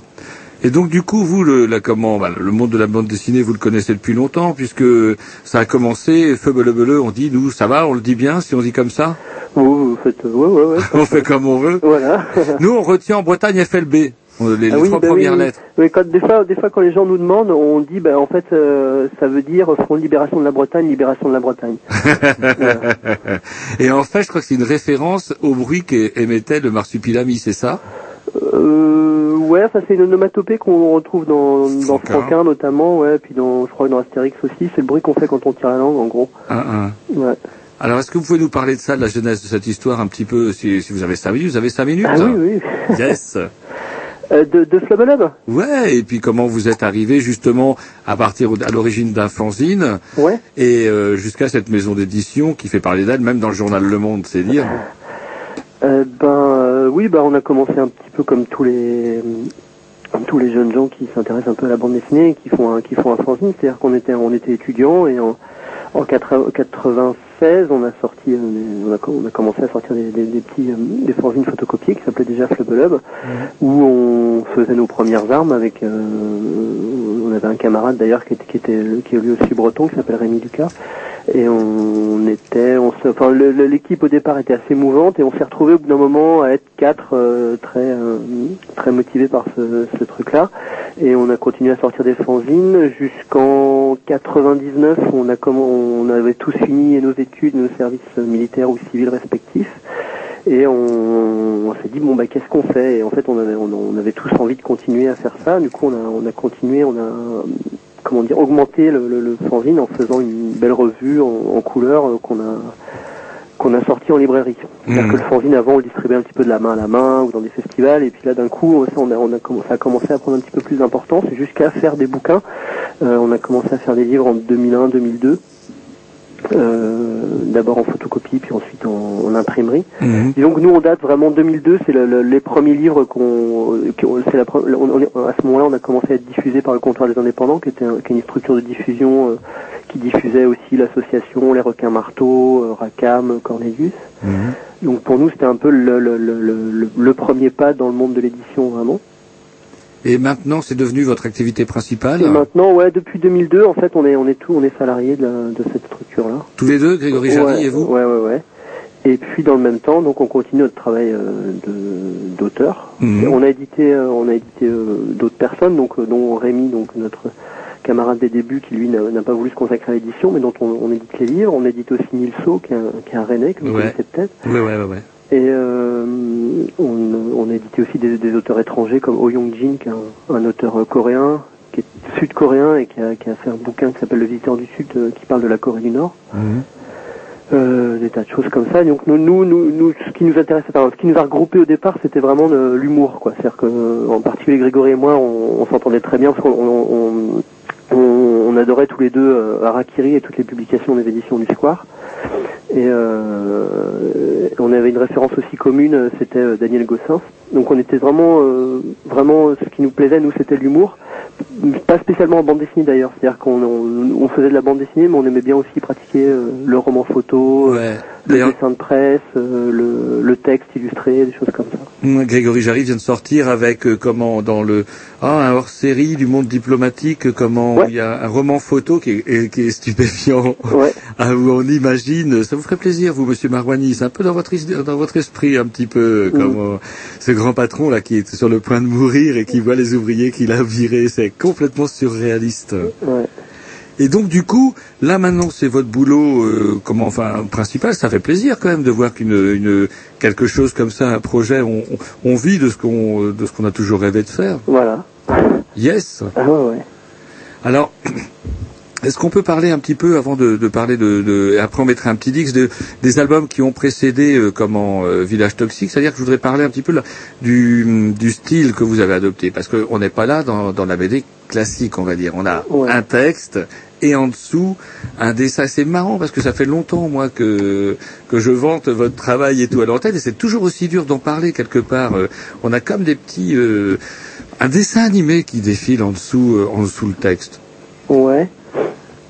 Et donc du coup, vous, le, la, comment, bah, le monde de la bande dessinée, vous le connaissez depuis longtemps, puisque ça a commencé, feu bleu bleu, on dit, nous, ça va, on le dit bien, si on dit comme ça Vous, vous faites, ouais, ouais, ouais. On fait comme on veut. Voilà. Nous, on retient en Bretagne FLB. Les, Ah les trois bah premières oui. lettres. Oui, quand, des, fois, des fois, quand les gens nous demandent, on dit, bah, en fait, euh, ça veut dire Front de Libération de la Bretagne, Libération de la Bretagne. Et en fait, je crois que c'est une référence au bruit qu'émettait le marsupilami, c'est ça? Euh, ouais, ça c'est une onomatopée qu'on retrouve dans, dans Franquin. Notamment, ouais, puis dans, je crois que dans Astérix aussi, c'est le bruit qu'on fait quand on tire la langue, en gros. Un, un. Ouais. Alors, est-ce que vous pouvez nous parler de ça, de la jeunesse de cette histoire, un petit peu, si, si vous avez cinq minutes? Vous avez cinq minutes? Ah oui, oui. Yes Euh, de, de Flubberlub Ouais, et puis comment vous êtes arrivé justement à partir à l'origine d'un fanzine Ouais. et euh, jusqu'à cette maison d'édition qui fait parler d'elle, même dans le journal Le Monde, c'est dire. Euh, ben euh, oui, ben on a commencé un petit peu comme tous les tous les jeunes gens qui s'intéressent un peu à la bande dessinée, et qui font un, qui font un fanzine, c'est-à-dire qu'on était on était étudiants et en en 80 96 on a sorti euh, on a, on a commencé à sortir des, des, des petits euh, des fanzines photocopiés qui s'appelaient déjà Flubberlub où on faisait nos premières armes avec euh, on avait un camarade d'ailleurs qui était qui était qui est lui aussi breton qui s'appelle Rémi Lucas et on était on se, enfin l'équipe au départ était assez mouvante et on s'est retrouvé au bout d'un moment à être quatre euh, très euh, très motivés par ce, ce truc là et on a continué à sortir des fanzines jusqu'en 99 on a comment on avait tous fini nos études nos services militaires ou civils respectifs et on, on s'est dit bon bah qu'est-ce qu'on fait? Et en fait on avait on, on avait tous envie de continuer à faire ça du coup on a on a continué on a comment dire augmenté le, le, le fanzine en faisant une belle revue en, en couleur euh, qu'on a qu'on a sorti en librairie. C'est-à-dire Mhm. que le fanzine avant on le distribuait un petit peu de la main à la main ou dans des festivals et puis là d'un coup ça, on a, on a commencé, ça a commencé à prendre un petit peu plus d'importance jusqu'à faire des bouquins. Euh, on a commencé à faire des livres en 2001-2002. Euh, d'abord en photocopie puis ensuite en, en imprimerie. Mhm. Disons que nous on date vraiment 2002, c'est le- le- les premiers livres qu'on, c'est la, on- on à ce moment-là on a commencé à être diffusé par le comptoir des indépendants, qui était un- qui est une structure de diffusion euh, qui diffusait aussi l'association, les requins marteaux, euh, Racam, Cornelius. Donc pour nous c'était un peu le, le, le, le, le premier pas dans le monde de l'édition vraiment. Et maintenant, c'est devenu votre activité principale. Et maintenant ouais depuis 2002 en fait on est on est tout on est salarié de, cette structure là. Tous les deux, Grégory Ouais, et vous Ouais, ouais, ouais. Et puis dans le même temps, donc on continue notre travail euh, de- d'auteur. Mhm. On a édité, euh, on a édité euh, d'autres personnes, donc dont Rémi, donc notre camarade des débuts, qui lui n'a n'a pas voulu se consacrer à l'édition, mais dont on, on édite les livres. On édite aussi Nilso, qui est un, qui est un Rennais, que vous Ouais. connaissez peut-être. Ouais, ouais, ouais, ouais. Et euh, on, on a édité aussi des, des auteurs étrangers comme Oh Young-jin, qui est un, un auteur euh, coréen, qui est sud-coréen et qui a, qui a fait un bouquin qui s'appelle Le Visiteur du Sud, euh, qui parle de la Corée du Nord. Euh, des tas de choses comme ça. Donc nous, nous, nous, nous, ce qui nous intéresse, enfin, ce qui nous a regroupé au départ, c'était vraiment l'humour, quoi. C'est-à-dire que, en particulier Grégory et moi, on, on s'entendait très bien parce qu'on on, on, on adorait tous les deux euh, Harakiri et toutes les publications des éditions du Square. Et euh, on avait une référence aussi commune, c'était euh, Daniel Gossens. Donc on était vraiment, euh, vraiment, ce qui nous plaisait, nous, c'était l'humour. Pas spécialement en bande dessinée d'ailleurs, c'est-à-dire qu'on on, on faisait de la bande dessinée, mais on aimait bien aussi pratiquer euh, le roman photo, euh, le D'ailleurs- dessin de presse, euh, le, le texte illustré, des choses comme ça. Grégory Jarry vient de sortir avec euh, comment dans le ah un hors série du monde diplomatique comment il y a un roman photo qui est, qui est stupéfiant. Ah, où on imagine ça vous ferait plaisir vous Monsieur Marwani c'est un peu dans votre dans votre esprit un petit peu comme euh, ce grand patron là qui est sur le point de mourir et qui voit les ouvriers qu'il a virés c'est complètement surréaliste Ouais. et donc du coup, là maintenant c'est votre boulot, euh, comment, enfin principal. Ça fait plaisir quand même de voir qu'une, une, quelque chose comme ça, un projet, on, on, on vit de ce qu'on, de ce qu'on a toujours rêvé de faire. Voilà. Yes. Ah ouais, ouais. Alors, est-ce qu'on peut parler un petit peu avant de, de parler de, de, et après on mettra un petit dix de des albums qui ont précédé euh, comment euh, Village Toxique, c'est-à-dire que je voudrais parler un petit peu là, du, du style que vous avez adopté, parce qu'on n'est pas là dans, dans la BD classique, on va dire. On a un texte et en dessous un dessin. C'est marrant parce que ça fait longtemps moi que que je vante votre travail et tout à l'antenne et c'est toujours aussi dur d'en parler quelque part. Euh, on a comme des petits euh, un dessin animé qui défile en dessous euh, en dessous le texte. Ouais.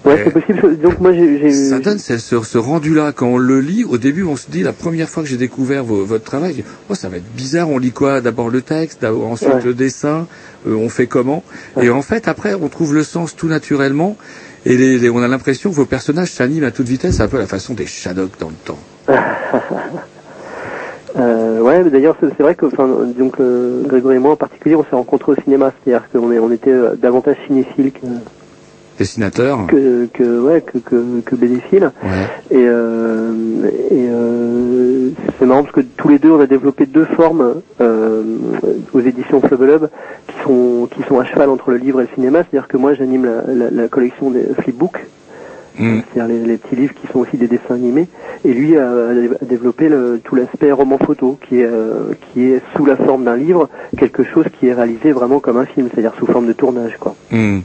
Ouais, c'est possible. Donc moi, j'ai... j'ai- Ça donne ce, rendu-là. Quand on le lit, au début, on se dit, la première fois que j'ai découvert vo- votre travail, oh, ça va être bizarre. On lit quoi? D'abord le texte, ensuite Ouais. le dessin, euh, on fait comment? Et en fait, après, on trouve le sens tout naturellement. Et les- les- on a l'impression que vos personnages s'animent à toute vitesse, un peu à la façon des Shadok dans le temps. Euh, ouais, mais d'ailleurs, c'est vrai que, enfin, donc euh, Grégory et moi en particulier, on s'est rencontrés au cinéma, c'est-à-dire qu'on on était euh, davantage cinéphiles que, Dessinateur. que, que, ouais, que, que, que. Ouais. Et, euh, et euh, c'est marrant parce que tous les deux, on a développé deux formes euh, aux éditions Flubber qui sont qui sont à cheval entre le livre et le cinéma. C'est-à-dire que moi, j'anime la, la, la collection des flipbooks, Mm. c'est-à-dire les, les petits livres qui sont aussi des dessins animés. Et lui a, a développé le, tout l'aspect roman photo, qui est qui est sous la forme d'un livre, quelque chose qui est réalisé vraiment comme un film, c'est-à-dire sous forme de tournage, quoi. Hmm.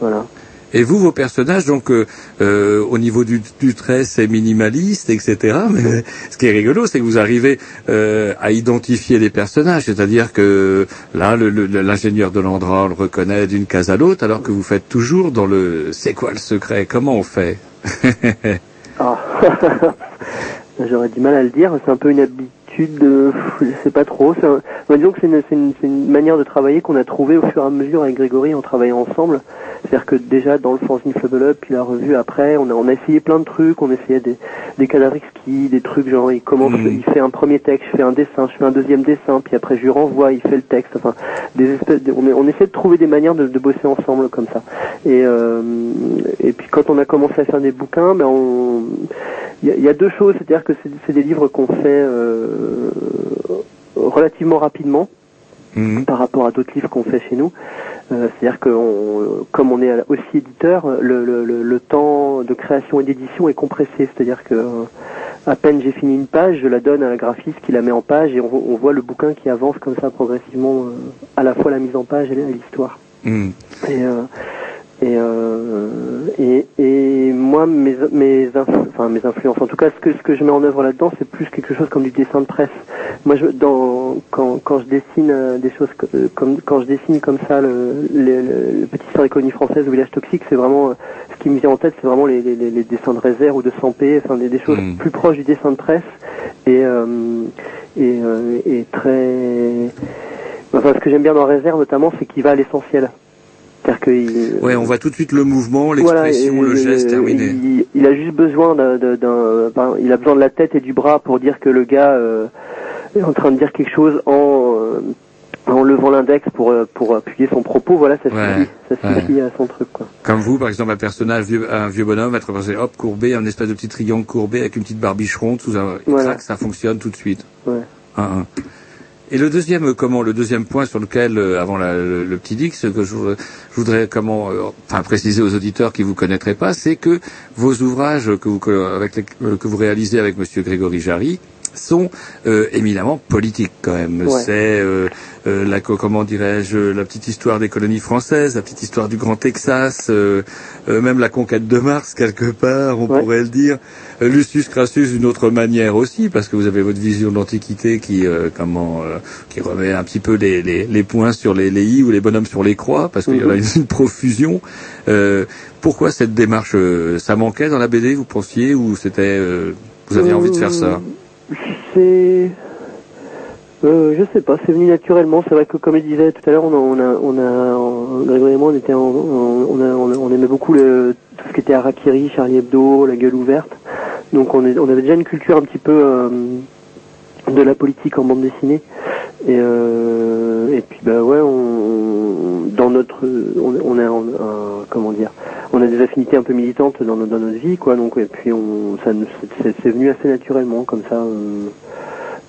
Voilà. Et vous, vos personnages, donc euh, euh, au niveau du, du trait, c'est minimaliste, etc. Mais ce qui est rigolo, c'est que vous arrivez euh, à identifier les personnages, c'est-à-dire que là, l'ingénieur de l'Andra, on le reconnaît d'une case à l'autre, alors que vous faites toujours dans le c'est quoi le secret? Comment on fait? Ah. J'aurais du mal à le dire. C'est un peu une habitude. De... Je sais pas trop. Un- bah, disons que c'est une, manière de travailler qu'on a trouvé au fur et à mesure avec Grégory en travaillant ensemble. C'est-à-dire que déjà dans le fanzine Flubble Up, puis la revue après, on a, on a essayé plein de trucs. On essayait des, des cadavres exquis, des trucs genre il commence, il fait un premier texte, je fais un dessin, je fais un deuxième dessin, puis après je lui renvoie, il fait le texte. Enfin, des espèces. de- on, essaie de trouver des manières de, de bosser ensemble comme ça. Et euh, et puis quand on a commencé à faire des bouquins, ben on il y, a- il y a deux choses, c'est-à-dire que c'est c'est des livres qu'on fait euh, relativement rapidement par rapport à d'autres livres qu'on fait chez nous. Euh, c'est-à-dire que on- comme on est aussi éditeur, le, le, le, le temps de création et d'édition est compressé. C'est-à-dire que euh, à peine j'ai fini une page, je la donne à un graphiste qui la met en page et on, on voit le bouquin qui avance comme ça progressivement, euh, à la fois la mise en page et l'histoire. Et, euh, et, euh, et, et moi, mes, mes, enfin, mes influences, en tout cas, ce que, ce que je mets en œuvre là-dedans, c'est plus quelque chose comme du dessin de presse. Moi, je, dans, quand, quand je dessine euh, des choses euh, comme, quand je dessine comme ça le, le, le, le petit histoire économie française au village toxique, c'est vraiment, ce qui me vient en tête, c'est vraiment les, les, dessins de réserve ou de 100p, enfin, des, des choses plus proches du dessin de presse et, euh, et, euh, et très, enfin, ce que j'aime bien dans réserve notamment, c'est qu'il va à l'essentiel. C'est-à-dire qu'il, Ouais, on voit tout de suite le mouvement, voilà, l'expression, et- le geste et- terminé. Il, il a juste besoin d'un, ben, il a besoin de la tête et du bras pour dire que le gars euh, est en train de dire quelque chose en euh, en levant l'index pour euh, pour appuyer son propos. Voilà, ça Ouais, suffit, ça ouais. suffit à son truc quoi. Comme vous, par exemple, un personnage, vieux- un vieux bonhomme, va représenté, hop, courbé, un espèce de petit triangle courbé avec une petite barbiche ronde sous un, Voilà. crac, ça fonctionne tout de suite. Ouais. Un, un. Et le deuxième, comment, le deuxième point sur lequel, euh, avant la- le, le petit dix, que je voudrais, je voudrais comment, euh, enfin, préciser aux auditeurs qui vous connaîtraient pas, c'est que vos ouvrages que vous, que, avec les- euh, que vous réalisez avec Monsieur Grégory Jarry sont euh, éminemment politiques quand même. Ouais. C'est euh, euh, la co- comment dirais-je la petite histoire des colonies françaises, la petite histoire du Grand Texas, euh, euh, même la conquête de Mars quelque part, on pourrait le dire. Lucius Crassus d'une autre manière aussi, parce que vous avez votre vision de l'Antiquité qui euh, comment euh, qui remet un petit peu les, les, les points sur les, les i ou les bonhommes sur les croix, parce qu'il y en a Mhm. une, une profusion. Euh, pourquoi cette démarche euh, Ça manquait dans la BD, vous pensiez, ou c'était euh, vous aviez envie de faire ça? C'est euh, je sais pas, c'est venu naturellement. C'est vrai que comme je disais tout à l'heure, on a, on a, on a, Grégory et moi, on était, en- on, a, on, aimait beaucoup le, tout ce qui était Harakiri, Charlie Hebdo, La Gueule ouverte. Donc on, avait déjà une culture un petit peu euh, de la politique en bande dessinée. Et, euh, et puis bah ouais, on, dans notre, on, a, un- comment dire, on a des affinités un peu militantes dans, dans notre vie, quoi. Donc et puis on, ça, c'est venu assez naturellement, comme ça. euh,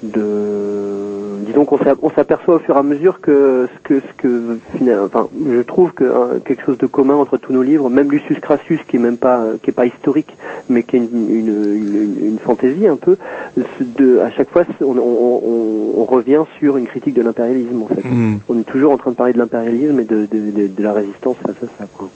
de disons qu'on s'a- on s'aperçoit au fur et à mesure que ce que ce que enfin je trouve que hein, quelque chose de commun entre tous nos livres même Lucius Crassus qui est même pas qui est pas historique mais qui est une une, une, une- une fantaisie un peu de à chaque fois on, on, on, on revient sur une critique de l'impérialisme en fait Mm. on est toujours en train de parler de l'impérialisme et de, de, de, de la résistance face à ça quoi.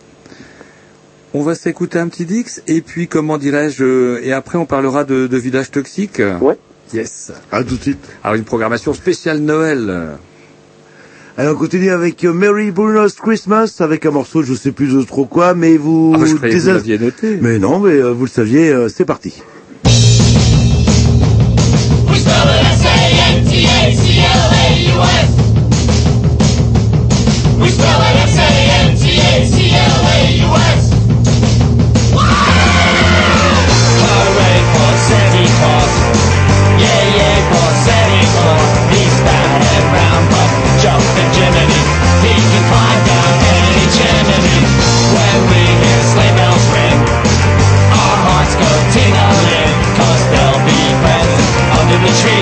On va s'écouter un petit Dix, et puis comment dirais-je, euh, et après on parlera de, de village toxique. Ouais. Yes. À tout de suite. Alors une programmation spéciale Noël. Allez, on continue avec euh, Merry Bruno's Christmas, avec un morceau, je sais plus trop quoi, mais vous... Ah, bah, je croyais que vous l'aviez noté. Mais non, mais euh, vous le saviez, euh, c'est parti. We spell it S-A-N-T-A-C-L-A-U-S. We spell it S-A-N-T-A-C-L-A-U-S. Hooray for Santa Claus. Yeah, yeah, for Santa Claus. around, but just a Jiminy, he can climb down any chimney. When we hear sleigh bells ring, our hearts go ting-a-ling, cause there'll be presents under the tree.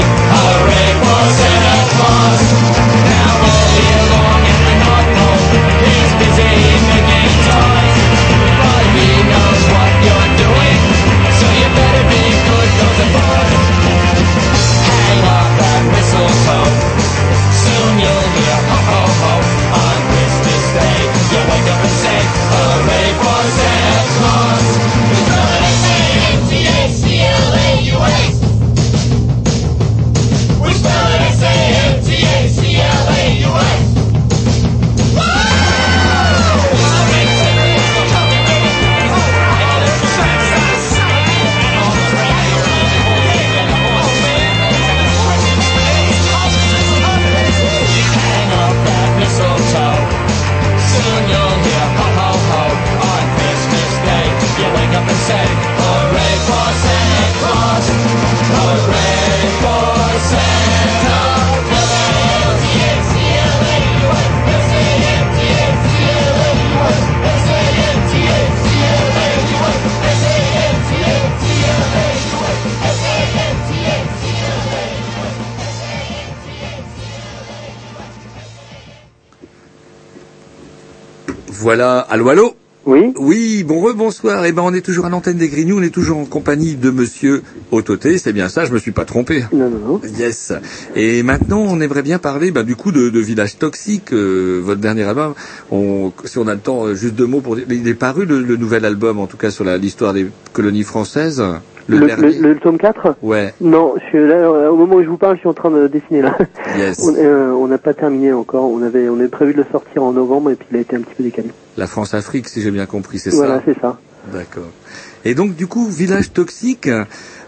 Voilà, allô, allô Oui Oui, bon rebonsoir. Eh ben, on est toujours à l'antenne des Grignoux, on est toujours en compagnie de monsieur Autoté, c'est bien ça, je me suis pas trompé. Non, non, non. Yes. Et maintenant, on aimerait bien parler, bah, du coup, de, de Village Toxique, euh, votre dernier album. On, si on a le temps, euh, juste deux mots pour dire, il est paru le, le nouvel album, en tout cas sur la- l'histoire des colonies françaises? Le, Le, dernier. le- le tome 4 Ouais. Non, je suis là, euh, au moment où je vous parle, je suis en train de dessiner là. Yes. On euh, on n'a pas terminé encore. On avait, on avait prévu de le sortir en novembre et puis il a été un petit peu décalé. La France-Afrique, si j'ai bien compris, c'est Voilà, ça c'est ça. D'accord. Et donc, du coup, Village Toxique,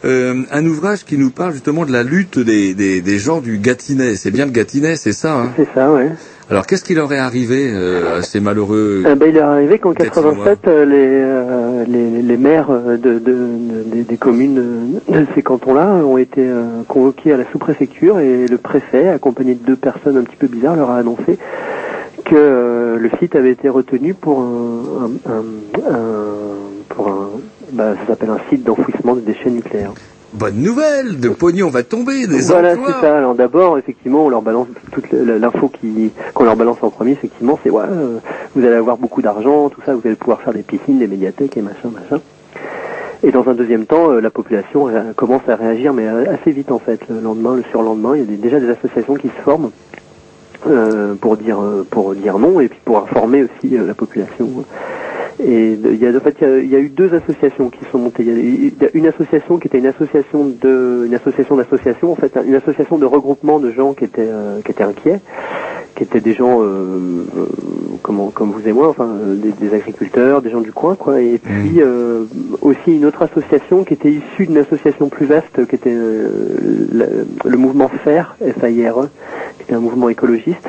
euh, un ouvrage qui nous parle justement de la lutte des, des, des gens du Gâtinais. C'est bien le Gâtinais, c'est ça hein C'est ça, ouais. Alors, qu'est-ce qui leur est arrivé euh, à ces malheureux Euh, ben, il est arrivé qu'en Gâtinois 87, euh, les, euh, les, les maires euh, de, de, de- des, des communes de ces cantons-là ont été convoqués à la sous-préfecture et le préfet, accompagné de deux personnes un petit peu bizarres, leur a annoncé que le site avait été retenu pour un, un, un- un- pour un, bah, ça s'appelle un site d'enfouissement de déchets nucléaires. Bonne nouvelle, de pognon va tomber, des Voilà, emplois. c'est ça. Alors d'abord, effectivement, on leur balance toute l'info qui, qu'on leur balance en premier, effectivement, c'est ouais, euh, vous allez avoir beaucoup d'argent, tout ça, vous allez pouvoir faire des piscines, des médiathèques et machin, machin. Et dans un deuxième temps, euh, la population commence à réagir, mais euh, assez vite en fait. Le lendemain, le surlendemain, il y a déjà des associations qui se forment euh, pour dire pour dire non et puis pour informer aussi la population. Et il y a en fait il y a, il y a eu deux associations qui sont montées. Il y a, une association qui était une association de une association d'associations en fait une association de regroupement de gens qui étaient euh, qui étaient inquiets, qui étaient des gens euh, euh, comme vous et moi, enfin des, des agriculteurs, des gens du coin quoi. Et puis aussi une autre association qui était issue d'une association plus vaste qui était le, le mouvement FAIRE, F-A-I-R-E, qui était un mouvement écologiste.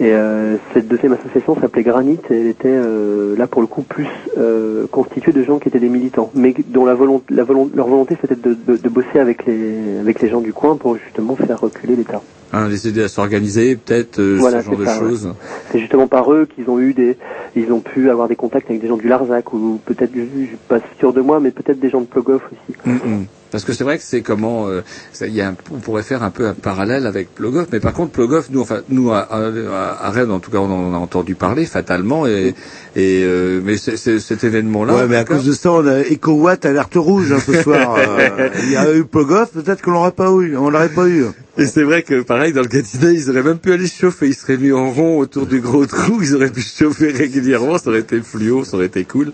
Et euh, cette deuxième association s'appelait Granit et elle était euh, là pour le coup plus euh, constituée de gens qui étaient des militants, mais dont la volonté, la volonté, leur volonté c'était de, de, de bosser avec les, avec les gens du coin pour justement faire reculer l'État. Hein, les aider à s'organiser, peut-être, Voilà, ce genre de ouais. choses. C'est justement par eux qu'ils ont eu des, ils ont pu avoir des contacts avec des gens du Larzac ou peut-être, je je suis pas sûr de moi, mais peut-être des gens de Plogoff aussi. Mm, mm. Parce que c'est vrai que c'est comment, euh, y a un- on pourrait faire un peu un parallèle avec Plogoff, mais par contre Plogoff, nous, enfin, nous à, à, à Rennes, en tout cas, on en a entendu parler fatalement, et, et euh, mais cet événement-là. Ouais, mais à cause de ça, on a EcoWatt alerte rouge hein, ce soir. Euh, Il y a eu Plogoff, peut-être qu'on l'aurait pas eu. On l'aurait pas eu. Et c'est vrai que pareil dans le Gâtinais, ils auraient même pu aller se chauffer, ils seraient mis en rond autour du gros trou, ils auraient pu se chauffer régulièrement, ça aurait été fluo, ça aurait été cool.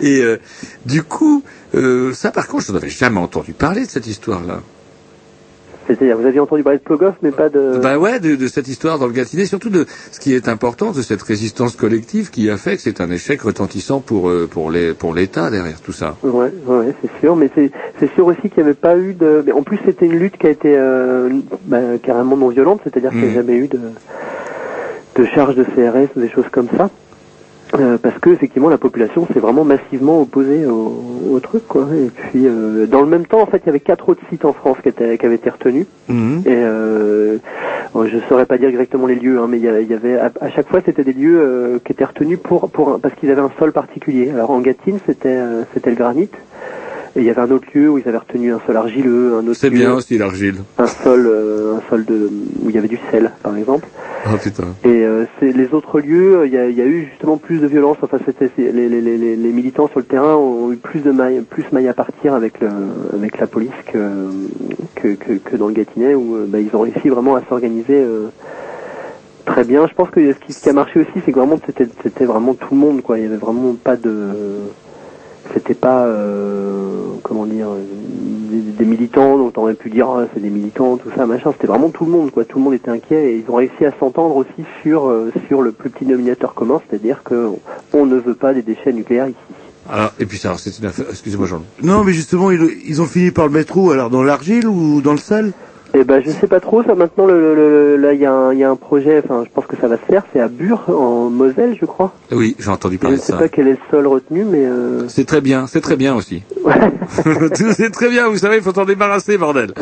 Et euh, du coup, euh, ça par contre, je n'en avais jamais entendu parler de cette histoire-là. C'est-à-dire, vous aviez entendu parler de Plogoff, mais pas de. Bah ouais, de, de cette histoire dans le Gâtinais, surtout de ce qui est important, de cette résistance collective qui a fait que c'est un échec retentissant pour euh, pour les pour l'État derrière tout ça. Ouais, ouais, c'est sûr, mais c'est c'est sûr aussi qu'il n'y avait pas eu de. Mais en plus, c'était une lutte qui a été euh, bah, carrément non violente, c'est-à-dire qu'il n'y a Mm. jamais eu de de charge de CRS ou des choses comme ça. Euh, parce que effectivement la population s'est vraiment massivement opposée au, au truc quoi et puis euh, dans le même temps en fait il y avait quatre autres sites en France qui, étaient, qui avaient été retenus Mhm. et euh, bon, je saurais pas dire exactement les lieux, hein, mais il y, avait à, à chaque fois c'était des lieux euh, qui étaient retenus pour pour parce qu'ils avaient un sol particulier. Alors en Gâtine c'était euh, c'était le granit. Et il y avait un autre lieu où ils avaient retenu un sol argileux, un autre C'est bien aussi l'argile. un sol euh, un sol de où il y avait du sel par exemple. Oh putain. Et euh, c'est les autres lieux, il y a, y a eu justement plus de violence. Enfin, c'était les, les, les, les militants sur le terrain ont eu plus de mailles, plus mailles à partir avec le, avec la police que, que, que, que dans le Gâtinais où euh, bah, ils ont réussi vraiment à s'organiser euh, très bien. Je pense que ce qui, ce qui a marché aussi, c'est que vraiment c'était c'était vraiment tout le monde quoi. Il y avait vraiment pas de c'était pas euh, comment dire des, des militants dont on aurait pu dire ah, c'est des militants tout ça machin. C'était vraiment tout le monde quoi. Tout le monde était inquiet et ils ont réussi à s'entendre aussi sur euh, sur le plus petit dénominateur commun c'est-à-dire que on ne veut pas des déchets nucléaires ici. Alors, et puis ça, c'est une affaire, excusez-moi Jean. Non, mais justement, ils, ils ont fini par le mettre où? Alors, dans l'argile ou dans le sel? Eh ben, je sais pas trop. Ça maintenant, le, le- le- là, il y, a un- y a un projet. Enfin, je pense que ça va se faire. C'est à Bure, en Moselle, je crois. Oui, j'ai entendu Je parler ne de sais ça. pas quel est le sol retenu, mais euh, C'est très bien, c'est très bien aussi. c'est très bien, vous savez, il faut s'en débarrasser, bordel.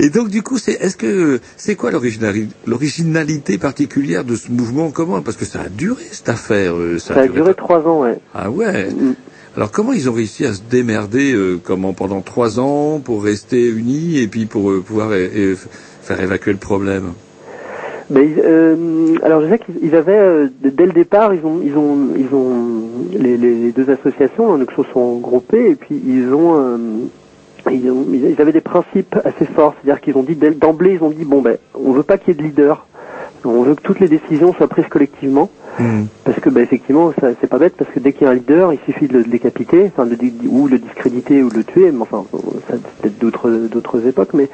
Et donc, du coup, c'est, est-ce que, c'est quoi l'originali- l'originalité particulière de ce mouvement commun? Parce que ça a duré, cette affaire. euh, Ça, ça a duré trois ans, ouais. Ah ouais Mm. Alors comment ils ont réussi à se démerder euh, comment pendant trois ans pour rester unis et puis pour euh, pouvoir faire évacuer le problème? Ben, euh, alors je sais qu'ils ils avaient dès le départ ils ont ils ont ils ont les, deux associations hein, donc se sont groupées et puis ils ont ils, ont- ils avaient des principes assez forts. C'est-à-dire qu'ils ont dit d'emblée ils ont dit bon ben on veut pas qu'il y ait de leader. On veut que toutes les décisions soient prises collectivement parce que bah, effectivement ça c'est pas bête parce que dès qu'il y a un leader il suffit de le décapiter enfin de, ou le discréditer ou le tuer mais enfin ça c'est peut-être d'autres d'autres époques mais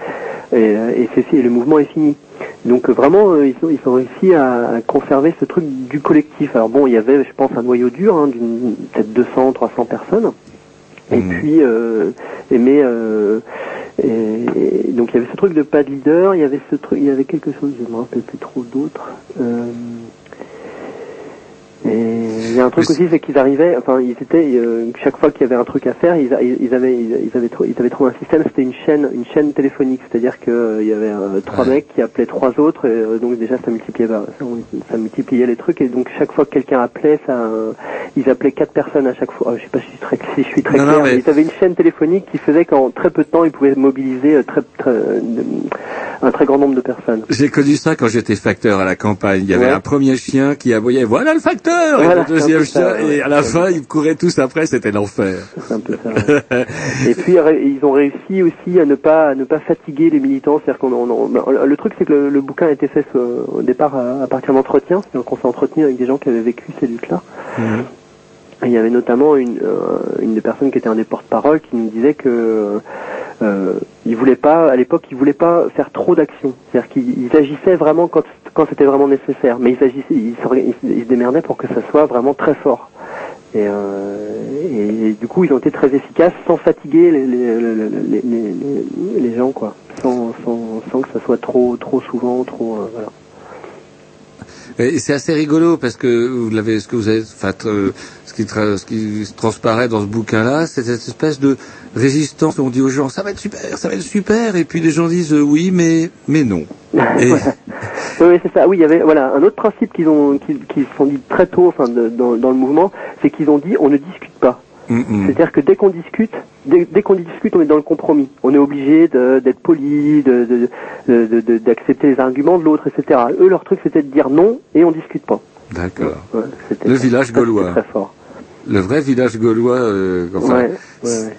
et, et c'est le mouvement est fini. Donc vraiment euh, ils ont ils ont réussi à, conserver ce truc du collectif. Alors bon il y avait je pense un noyau dur hein, d'une peut-être 200 300 personnes. Et puis euh, et mais euh, et, et donc il y avait ce truc de pas de leader il y avait ce truc il y avait quelque chose je me rappelle plus trop d'autres euh, et il y a un truc aussi, c'est qu'ils arrivaient, enfin, ils étaient, euh, chaque fois qu'il y avait un truc à faire, ils, avaient, ils, ils avaient, trou- ils avaient trouvé un système, c'était une chaîne, une chaîne téléphonique, c'est-à-dire que euh, il y avait euh, trois mecs qui appelaient trois autres, et, euh, donc déjà ça multipliait, bah, ça, ça multipliait les trucs, et donc chaque fois que quelqu'un appelait, ça, euh, ils appelaient quatre personnes à chaque fois. Euh, je sais pas si je suis très, si je suis très Non, clair, mais- mais ils avaient une chaîne téléphonique qui faisait qu'en très peu de temps, ils pouvaient mobiliser très, très, un très grand nombre de personnes. J'ai connu ça quand j'étais facteur à la campagne. Il y avait Ouais. un premier chien qui aboyait, voilà le facteur! Voilà, et le deuxième chien, ça, et à la fin, ils couraient tous après, c'était l'enfer. C'est un peu ça. Et puis ils ont réussi aussi à ne pas à ne pas fatiguer les militants, c'est-à-dire qu'on on- on- le truc c'est que le, le bouquin a été fait euh, au départ à, à partir d'entretiens, c'est-à-dire qu'on s'est entretenu avec des gens qui avaient vécu ces luttes-là. Et il y avait notamment une, euh, une des personnes qui était un des porte-parole qui nous disait que euh, il voulait pas à l'époque il voulait pas faire trop d'actions, c'est-à-dire qu'ils ils agissaient vraiment quand quand c'était vraiment nécessaire, mais ils agissaient ils, se- ils se démerdaient pour que ça soit vraiment très fort. Et, euh, et, et du coup, ils ont été très efficaces sans fatiguer les, les, les, les, gens, quoi. Sans, sans, sans que ça soit trop, trop souvent, trop, euh. C'est assez rigolo parce que vous l'avez, ce que vous avez, ce qui, tra- ce qui transparaît dans ce bouquin-là, c'est cette espèce de résistance. On dit aux gens, ça va être super, ça va être super, et puis les gens disent euh, oui, mais, mais non. Oui, c'est ça. Oui, il y avait voilà un autre principe qu'ils ont, qu'ils sont dit très tôt, enfin, dans le mouvement, c'est qu'ils ont dit on ne discute pas. C'est-à-dire que dès qu'on discute, dès, dès qu'on discute, on est dans le compromis. On est obligé d'être poli, de- de- de- de- de- d'accepter les arguments de l'autre, etc. Eux, leur truc, c'était de dire non et on discute pas. D'accord. Ouais, Le village gaulois. Très fort. Le vrai village gaulois, euh, enfin. Ouais.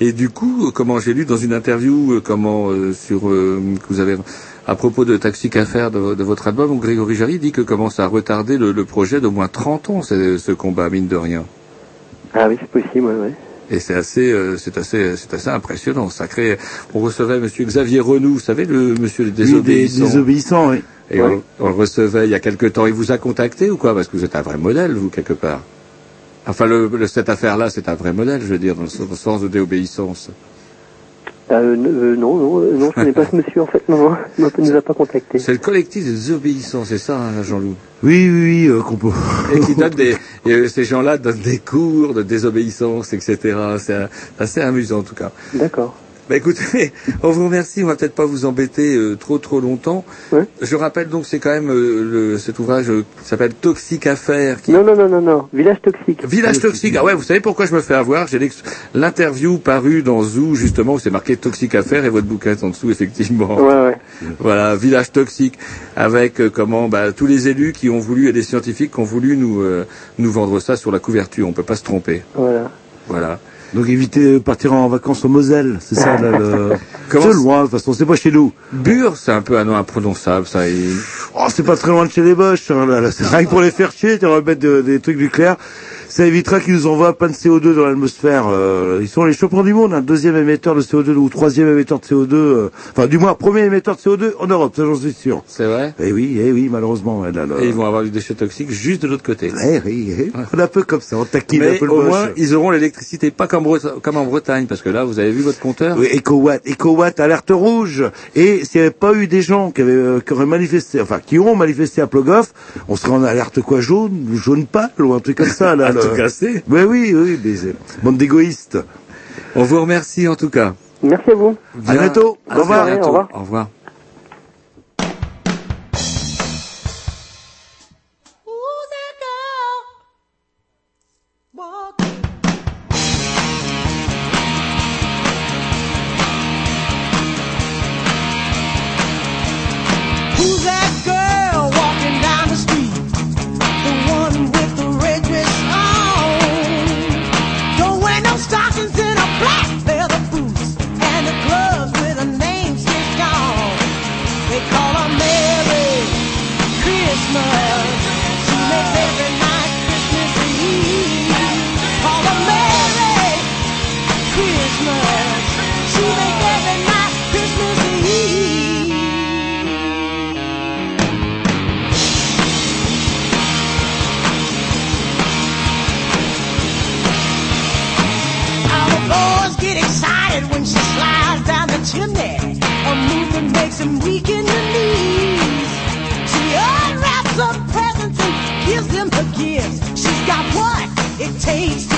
Et du coup, comment j'ai lu dans une interview, euh, comment euh, sur euh, que vous avez à propos de Taxi Café de, de votre album, Grégory Jarry dit que comment ça a retardé le, le projet d'au moins 30 ans, ce, ce combat mine de rien. Ah oui, c'est possible, ouais, ouais. Et c'est assez, euh, c'est assez, c'est assez impressionnant. Ça crée. On recevait Monsieur Xavier Renou, vous savez le Monsieur des Oui, des désobéissants. désobéissants, oui. Et Ouais. on, on le recevait il y a quelque temps. Il vous a contacté ou quoi? Parce que vous êtes un vrai modèle, vous quelque part. Enfin, le, le- cette affaire-là, c'est un vrai modèle, je veux dire, dans le, sens- dans le sens de déobéissance. Euh, euh, non, non, euh, non, je connais pas ce monsieur en fait. Non, non, il ne nous a pas contacté. C'est le collectif des désobéissants, c'est ça, hein, Jean-Loup? Oui, oui, oui, euh, qu'on peut. Et qui donne des, et, euh, ces gens-là donnent des cours de désobéissance, etc. C'est assez amusant en tout cas. D'accord. Bah écoutez, on vous remercie, on va peut-être pas vous embêter euh, trop trop longtemps. Je rappelle donc c'est quand même euh, le, cet ouvrage euh, qui s'appelle Toxique Affaires. Qui... Non, non, non, non, non. Village toxique. Village toxique. Ah ouais, vous savez pourquoi je me fais avoir? J'ai l'interview parue dans Zoo justement où c'est marqué Toxique Affaires et votre bouquin est en dessous effectivement. Ouais, ouais. Voilà, village toxique avec comment bah, tous les élus qui ont voulu et les scientifiques qui ont voulu nous nous vendre ça sur la couverture. On peut pas se tromper. Voilà. Voilà. Donc éviter de partir en vacances au Moselle, c'est ça là, le... C'est c'est- loin, de toute façon, c'est pas chez nous. Bure, c'est un peu un nom imprononçable, ça. et- Oh, c'est pas très loin de chez les Boches, hein, là, là. C'est rien que pour les faire chier, tu vas mettre de- des trucs nucléaires. Ça évitera qu'ils nous envoient plein de CO2 dans l'atmosphère. euh, ils sont les champions du monde, un deuxième émetteur de CO2 ou troisième émetteur de CO2. euh, enfin, du moins, premier émetteur de CO2 en Europe, ça j'en suis sûr. C'est vrai? Eh oui, eh oui, malheureusement. là, là. Et ils vont avoir du déchet toxique juste de l'autre côté. Eh oui, eh, on est un peu comme ça, on taquine un Mais peu le au moins, ils auront l'électricité, pas comme, en Bretagne, parce que là, vous avez vu votre compteur Oui, EcoWatt, EcoWatt, alerte rouge. Et s'il n'y avait pas eu des gens qui, avaient, euh, qui auraient manifesté, enfin, qui ont manifesté à Plogoff, on serait en alerte quoi jaune, jaune pâle ou un truc comme ça, là. Le- tout casser. Ouais, oui, oui, mais c'est bande d'égoïstes. On vous remercie en tout cas. Merci à vous. À bientôt. À Au revoir. bientôt. Au revoir. Au revoir. Them her gifts. She's got what it takes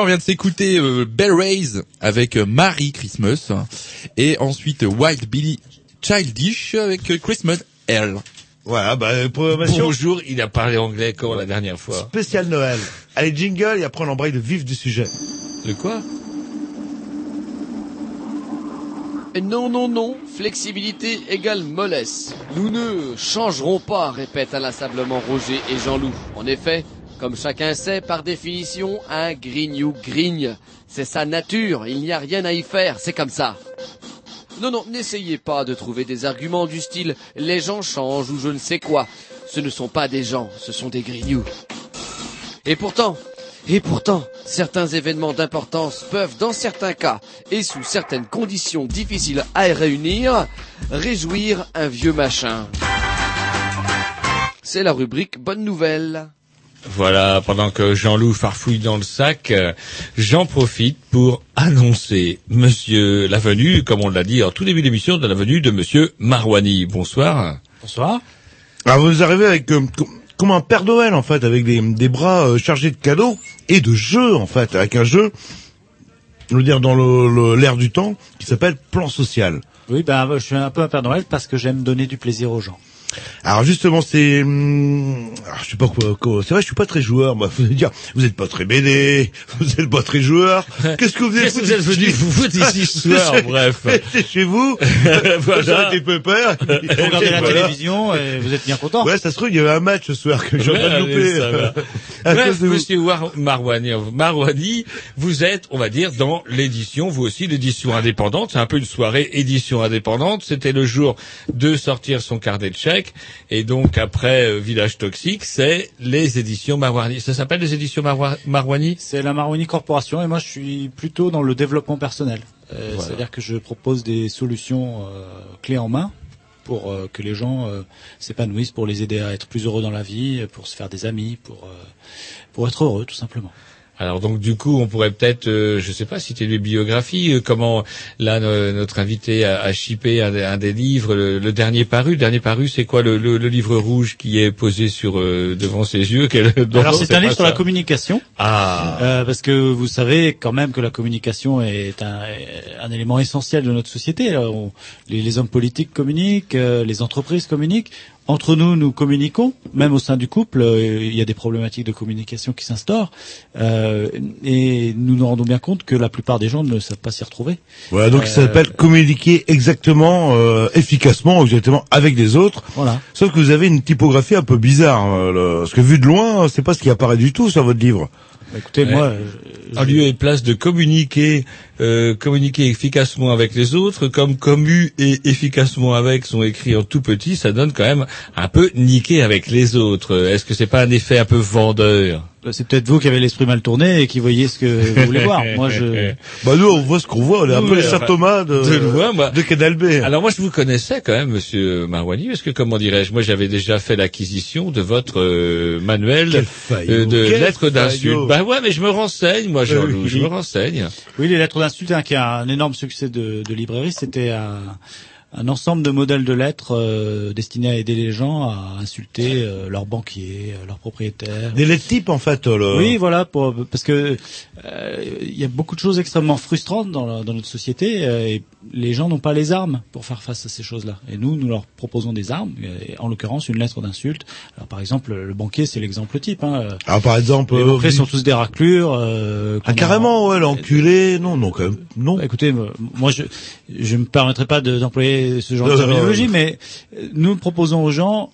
On vient de s'écouter euh, Bell Rays avec euh, Marie Christmas et ensuite Wild Billy Childish avec euh, Christmas L. Voilà, bah, programmation. Bonjour, il a parlé anglais comme la dernière fois. Spécial Noël. Allez, jingle, et après on embraye le vif du sujet. De quoi? Non, non, non, flexibilité égale mollesse. Nous ne changerons pas, répètent inlassablement Roger et Jean-Loup. En effet, comme chacun sait, par définition, un grignou grigne. C'est sa nature, il n'y a rien à y faire, c'est comme ça. Non, non, n'essayez pas de trouver des arguments du style les gens changent ou je ne sais quoi. Ce ne sont pas des gens, ce sont des grignoux. Et pourtant, et pourtant, certains événements d'importance peuvent, dans certains cas, et sous certaines conditions difficiles à réunir, réjouir un vieux machin. C'est la rubrique Bonne Nouvelle. Voilà, pendant que Jean-Loup farfouille dans le sac, euh, j'en profite pour annoncer Monsieur la venue, comme on l'a dit en tout début d'émission, de la venue de Monsieur Marouani. Bonsoir. Bonsoir. Alors vous arrivez avec euh, com- comme un Père Noël en fait, avec des, des bras euh, chargés de cadeaux et de jeux en fait, avec un jeu, je veux dire dans l'air du temps, qui s'appelle Plan Social. Oui, ben, je suis un peu un Père Noël parce que j'aime donner du plaisir aux gens. Alors justement, c'est, hum, alors, je sais pas quoi, quoi- c'est vrai, je suis pas très joueur. Moi, vous allez dire, vous êtes pas très BD, vous êtes pas très joueur. Qu'est-ce que vous êtes, Qu'est-ce que vous êtes venu vous foutre ici ce soir, bref. C'est chez vous. Voilà. Avec des pépères. Vous regardez la télévision et vous êtes bien content. Ouais, ça se trouve, il y avait un match ce soir que j'ai Ouais, pas loupé. Bref, monsieur War- Marouani, Marouani, vous êtes, on va dire, dans l'édition, vous aussi, l'édition indépendante. C'est un peu une soirée édition indépendante. C'était le jour de sortir son carnet de chèques. Et donc, après euh, Village Toxique, c'est les éditions Marouani. Ça s'appelle les éditions Maroua- Marouani C'est la Maroni Corporation et moi je suis plutôt dans le développement personnel. Euh, Voilà. C'est-à-dire que je propose des solutions euh, clés en main pour que les gens s'épanouissent, pour les aider à être plus heureux dans la vie, pour se faire des amis, pour pour être heureux tout simplement. Alors donc du coup, on pourrait peut-être, euh, je sais pas, citer des biographies. euh, comment là no- notre invité a, a chippé un, des- un des livres, le, le dernier paru. Le dernier paru, c'est quoi le, le- le livre rouge qui est posé sur euh, devant ses yeux? Alors c'est un livre sur la communication. Ah. Euh, parce que vous savez quand même que la communication est un, un élément essentiel de notre société. Alors, on- les, les hommes politiques communiquent, euh, les entreprises communiquent. Entre nous, nous communiquons, même au sein du couple, euh, il y a des problématiques de communication qui s'instaurent, euh, et nous nous rendons bien compte que la plupart des gens ne savent pas s'y retrouver. Voilà, donc ça Euh, s'appelle communiquer exactement, euh, efficacement, exactement avec les autres. Voilà. Sauf que vous avez une typographie un peu bizarre, euh, le- parce que vu de loin, c'est pas ce qui apparaît du tout sur votre livre. Bah, écoutez, Ouais. moi, En lieu et place de communiquer, euh, communiquer efficacement avec les autres, comme commu et efficacement avec sont écrits en tout petit, ça donne quand même un peu niquer avec les autres. Est-ce que c'est pas un effet un peu vendeur c'est peut-être vous qui avez l'esprit mal tourné et qui voyez ce que vous voulez voir. Moi, je Bah nous, on voit ce qu'on voit, on est un Oui, peu les enfin, Saint Thomas de, de loin, moi. de. Alors moi je vous connaissais quand même, Monsieur Marouani, parce que comment dirais-je, moi j'avais déjà fait l'acquisition de votre euh, manuel euh, de lettres d'insultes. Bah ouais, mais je me renseigne, moi, je me renseigne. Oui, les lettres d'insulte, hein, qui a un énorme succès de, de librairie, c'était un, un ensemble de modèles de lettres euh, destinés à aider les gens à insulter euh, leurs banquiers, euh, leurs propriétaires. Des lettres types, en fait. le- Oui, voilà, pour, parce que euh, il y a beaucoup de choses extrêmement frustrantes dans, la- dans notre société euh, et les gens n'ont pas les armes pour faire face à ces choses-là. Et nous, nous leur proposons des armes, en l'occurrence une lettre d'insulte. Alors par exemple, le banquier, c'est l'exemple type. Hein. Alors par exemple, les banquiers sont tous des raclures. euh, Ah carrément, ouais, l'enculé, non, non, quand même, non. Bah, écoutez, moi je je me permettrai pas de- d'employer ce genre de terminologie, mais euh, nous proposons aux gens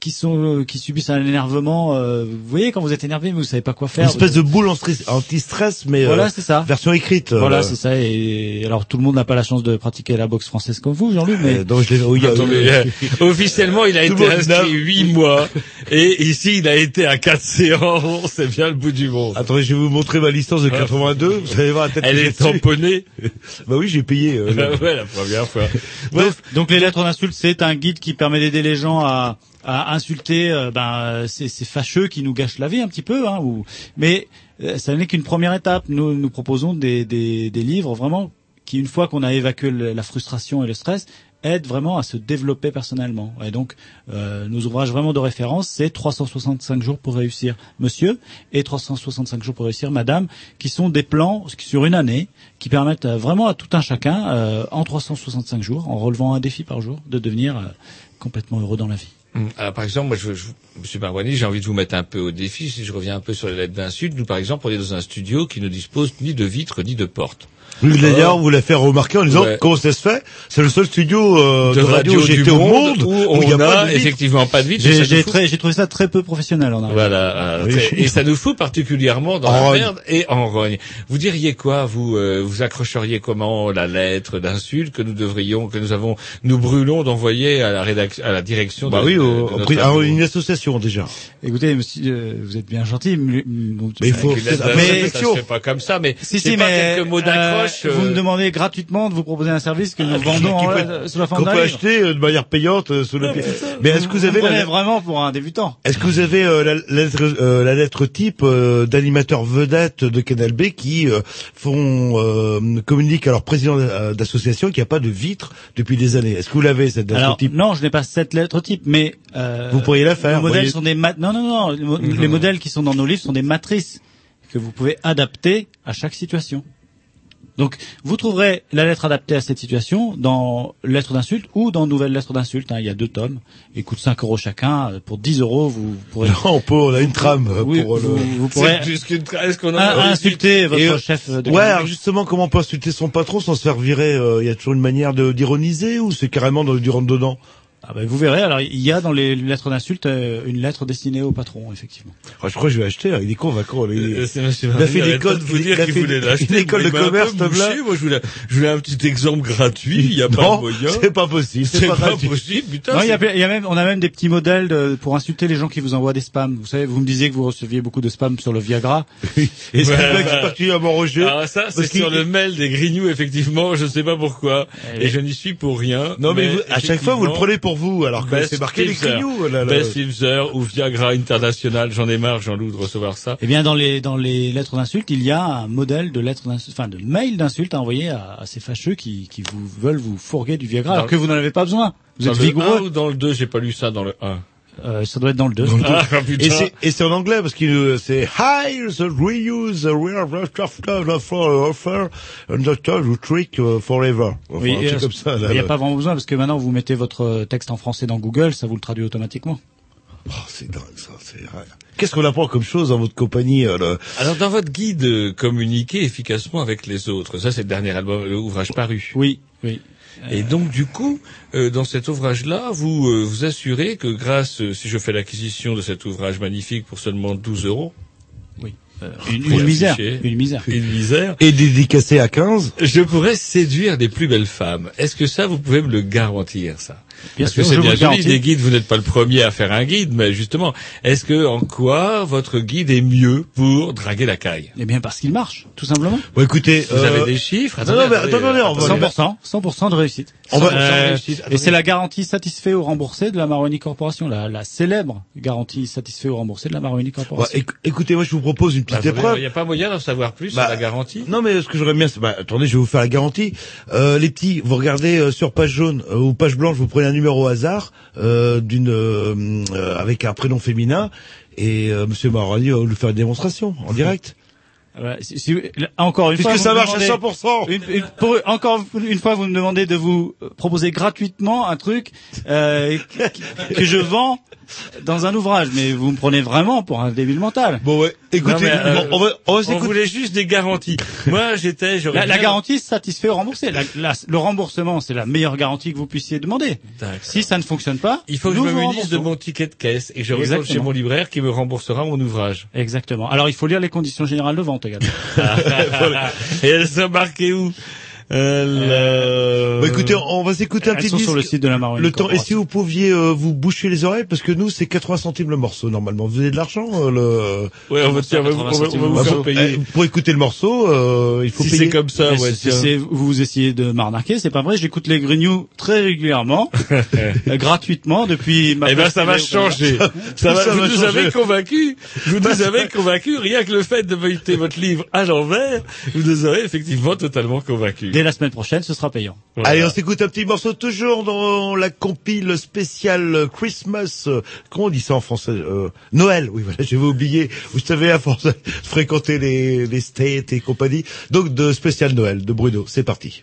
qui sont euh, qui subissent un énervement. euh, vous voyez quand vous êtes énervé, mais vous savez pas quoi Une faire. espèce de boule anti-stress, mais Voilà, euh, c'est ça. version écrite. Voilà, euh, c'est ça. Et alors tout le monde n'a pas la chance de pratiquer la boxe française comme vous, Jean-Luc, mais donc je l'ai- oui, euh, euh, officiellement, il a été inscrit huit mois, et ici, il a été à quatre séances, c'est bien le bout du monde. Attendez, je vais vous montrer ma licence de 82. Vous allez voir la tête Elle est tamponnée. Bah oui, j'ai payé. euh, ouais, la première fois. donc, donc les lettres d'insulte, c'est un guide qui permet d'aider les gens à à insulter euh, ben ces, fâcheux qui nous gâchent la vie un petit peu hein, ou mais euh, ça n'est qu'une première étape nous nous proposons des, des, des livres vraiment qui une fois qu'on a évacué la frustration et le stress aide vraiment à se développer personnellement. Et donc, euh, nos ouvrages vraiment de référence, c'est 365 jours pour réussir, monsieur, et 365 jours pour réussir, madame, qui sont des plans sur une année qui permettent euh, vraiment à tout un chacun, euh, en 365 jours, en relevant un défi par jour, de devenir euh, complètement heureux dans la vie. Hum, Alors par exemple, moi, je, Monsieur Barwani, j'ai envie de vous mettre un peu au défi. Si je reviens un peu sur les lettres d'insultes, nous par exemple, on est dans un studio qui ne dispose ni de vitres ni de portes. Oui, d'ailleurs, vous l'a fait remarquer en disant Ouais. comment ça se fait? C'est le seul studio euh, de radio, j'ai du au monde, où il y on a pas a de vitre. effectivement pas de et J'ai trouvé ça très peu professionnel en arrière. Voilà, euh, Oui. et ça nous fout particulièrement dans En la rogne. merde et en rogne. Vous diriez quoi, vous, euh, vous accrocheriez comment la lettre d'insulte que nous devrions, que nous avons, nous brûlons d'envoyer à la rédaction, à la direction Bah de, oui, au- de notre à radio. une association déjà. Écoutez, monsieur, euh, vous êtes bien gentil. Mais, Mais il faut- Mais- ça se fait pas comme ça, mais Si, si, pas mais quelques mots d'accroche. Vous me euh, demandez gratuitement de vous proposer un service que nous vendons Qui en- peut- sous la forme qu'on d'un peut acheter euh, de manière payante euh, sous le pied. Mais est-ce que vous avez me la vraiment pour un débutant Est-ce que vous avez euh, la, la lettre, euh, la lettre type euh, d'animateurs vedettes de Canal B qui euh, font euh, communiquent à leur président d'association qu'il n'y a pas de vitre depuis des années? Est-ce que vous l'avez cette lettre Alors, type? non, je n'ai pas cette lettre type, mais euh, Vous pourriez la faire, Nos modèles voyez. sont des ma- non, non, non. Les, mo- Mhm. les modèles qui sont dans nos livres sont des matrices que vous pouvez adapter à chaque situation. Donc, vous trouverez la lettre adaptée à cette situation dans Lettres d'insulte ou dans Nouvelles lettres d'insulte. hein. il y a deux tomes. Ils coûtent 5 euros chacun. Pour 10 euros, vous pourrez... Non, pour, on a une trame euh, Oui, pour vous, le... vous pourrez Est-ce qu'on a insulter votre Et, euh, chef de Ouais, alors justement, comment on peut insulter son patron sans se faire virer euh, Il y a toujours une manière de- d'ironiser ou c'est carrément dans, du rentre dedans? Ah ben, vous verrez. Alors, il y a dans les lettres d'insulte euh, une lettre destinée au patron, effectivement. Ah, Je crois que je vais acheter. hein. Il est convaincant. Il, Euh, il a fait l'école pas de vous dire qu'il voulait l'acheter. une école de commerce, Tom là. Moi, je voulais, je voulais un petit exemple gratuit. Il y a pas Non, de moyen. c'est pas possible. C'est pas, gratuit. possible, putain. Non, il y a, il y a même, on a même des petits modèles de- pour insulter les gens qui vous envoient des spams. Vous savez, vous me disiez que vous receviez beaucoup de spams sur le Viagra. Et c'est bah. est particulièrement Roger. Alors ça, c'est sur le mail des Grignoux, effectivement. Je sais pas pourquoi. Eh Et je n'y suis pour rien. Non mais, à chaque fois vous le prenez pour vous alors que c'est marqué les là. Best ou Viagra International. J'en ai marre, Jean-Loup, de recevoir ça. Eh bien, dans les dans les lettres d'insulte, il y a un modèle de lettres d'insulte, enfin de mail d'insulte à envoyer à, à ces fâcheux qui, qui vous veulent vous fourguer du Viagra, alors Dans- que vous n'en avez pas besoin. Vous Dans êtes le 1 vigoureux. ou dans le 2, j'ai pas lu ça dans le 1. Euh, ça doit être dans le 2. Ah, putain. Et c'est et c'est en anglais parce qu'il euh, c'est Hi the reuse the real offer and the trick uh, forever. Enfin, Oui, un euh, comme ça. là, Il n'y a pas vraiment besoin parce que maintenant vous mettez votre texte en français dans Google, ça vous le traduit automatiquement. Oh, c'est dingue ça. c'est- Qu'est-ce qu'on apprend comme chose dans votre compagnie euh, là? Alors, dans votre guide, euh, communiquer efficacement avec les autres. Ça, c'est le dernier album, le ouvrage paru. Oui, oui. Et donc, du coup, euh, dans cet ouvrage-là, vous euh, vous assurez que grâce, euh, si je fais l'acquisition de cet ouvrage magnifique pour seulement 12 euros, Oui. Euh, une, une misère, une misère. une misère, Et dédicacé à 15 je pourrais séduire les plus belles femmes. Est-ce que ça, vous pouvez me le garantir, ça? Bien Parce sûr, que c'est bien joli des guides, vous n'êtes pas le premier à faire un guide, mais justement, est-ce que en quoi votre guide est mieux pour draguer la caille? Eh bien, parce qu'il marche, tout simplement. Bon écoutez, Vous euh, avez des chiffres non, non, mais attendez, on va- 100%, 100% de réussite. On va- Euh, réussite. et c'est la garantie satisfait ou remboursé de la Maroni Corporation, la, la célèbre garantie satisfait ou remboursé de la Maroni Corporation. éc- écoutez, moi je vous propose une petite épreuve. Il n'y a pas moyen d'en savoir plus Bah, sur la garantie? Non, mais ce que j'aurais bien, c'est, bah, attendez, je vais vous faire la garantie. Euh, les petits, vous regardez euh, sur page jaune euh, ou page blanche, vous prenez un numéro au hasard euh, d'une euh, euh, avec un prénom féminin et euh, Monsieur Maroni va vous faire une démonstration en direct. Voilà, si- si- là, encore une Puisque fois, ça vous me marche à demandez- 100%. Une, une- pour- encore une fois, vous me demandez de vous euh, proposer gratuitement un truc euh, que, que je vends dans un ouvrage, mais vous me prenez vraiment pour un débile mental. Bon ouais, écoutez, Non, mais, euh, bon, on va, on va On s'écouter. voulait juste des garanties. Moi, j'étais, j'aurais La, la garantie satisfait ou remboursé. La- la- le remboursement, c'est la meilleure garantie que vous puissiez demander. Si ça ne fonctionne pas, Il faut que je me munisse de mon ticket de caisse et je retourne chez mon libraire qui me remboursera mon ouvrage. Exactement. Alors il faut lire les conditions générales de vente également. et elles sont marquées où? Euh, Bah, écoutez, on va s'écouter un petit sont disque. sur le site de la Maroni Le temps. Et si vous pouviez euh, vous boucher les oreilles, parce que nous c'est 80 centimes le morceau normalement. Vous avez de l'argent euh, le. Ouais, on va, tiens, on va, on va- on va vous Bah, faire pour, payer. eh, pour écouter le morceau, euh, il faut Si payer. c'est comme ça, Mais ouais, si c'est- vous essayez de m'arnaquer, c'est pas vrai. J'écoute les Grignoux très régulièrement, euh, gratuitement depuis ma. Eh ben, ça va changer. Ça va, vous nous changer. avez convaincus. Vous nous avez convaincus. Rien que le fait de feuilleter votre livre à l'envers, vous nous aurez effectivement totalement convaincus. Dès la semaine prochaine, ce sera payant. Allez, on s'écoute un petit morceau toujours dans la compile spéciale Christmas. euh, Comment on dit ça en français? Euh, Noël. Oui, voilà, j'avais oublié. Vous savez, à force de fréquenter les, les States et compagnie. Donc, de spécial Noël de Bruno. C'est parti.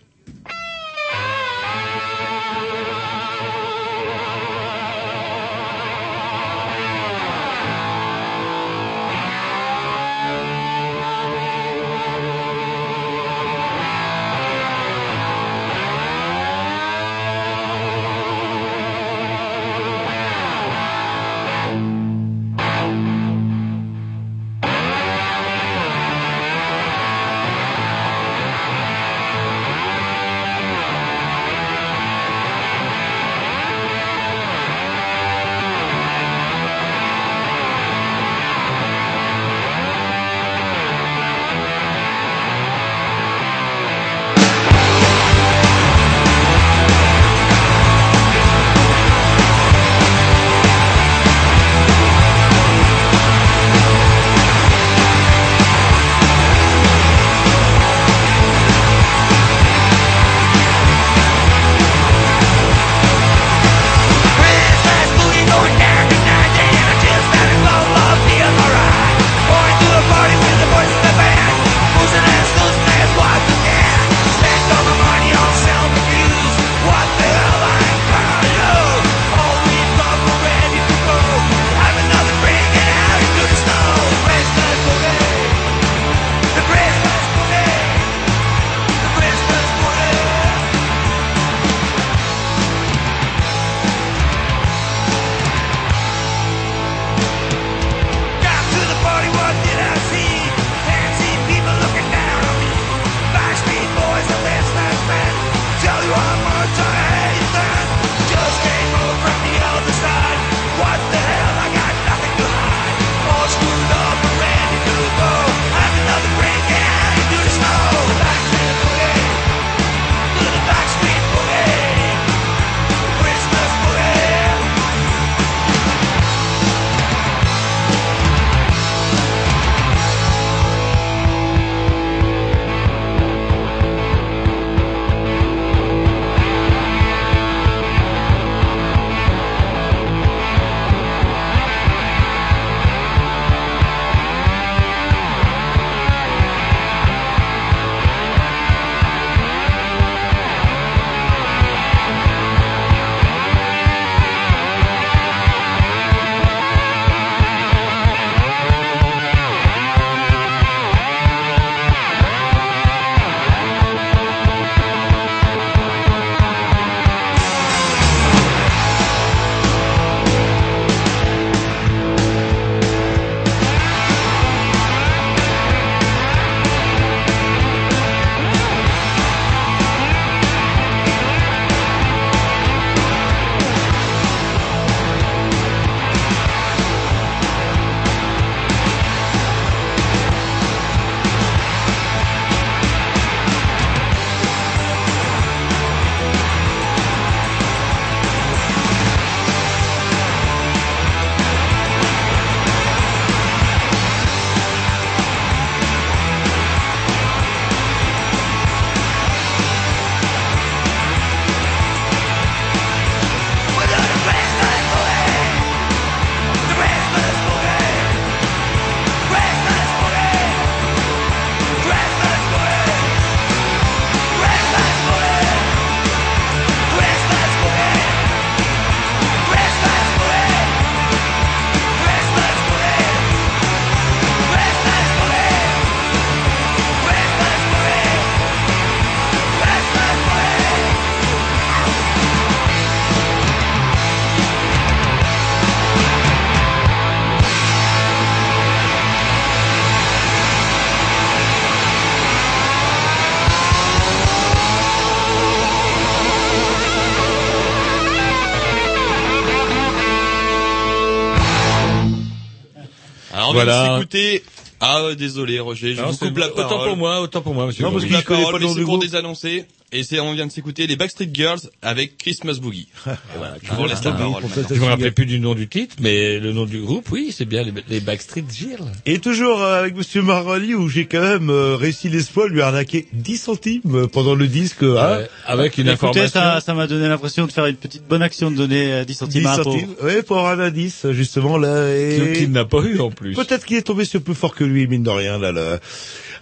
Voilà. s'écouter. Ah, euh, désolé, Roger, je Non, vous c'est- coupe la autant parole. pour moi, autant pour moi, monsieur. Non, parce que la Je connais parole, pas le nom les du secours groupe. des annoncés. Et c'est, on vient de s'écouter les Backstreet Girls avec Christmas Boogie. Voilà, je vous laisse la parole. Je me rappelais plus du nom du titre, mais le nom du groupe, oui, c'est bien les, les Backstreet Girls. Et toujours euh, avec Monsieur Maroli où j'ai quand même euh, réussi l'exploit de lui arnaquer 10 centimes euh, pendant le disque. hein. Ouais, avec une Écoutez, information. ça ça m'a donné l'impression de faire une petite bonne action de donner euh, 10 centimes 10 à un centimes. Oui, pour un indice, justement, là. Et... Qu'il n'a pas eu en plus. Peut-être qu'il est tombé sur plus fort que lui, mine de rien, là, là.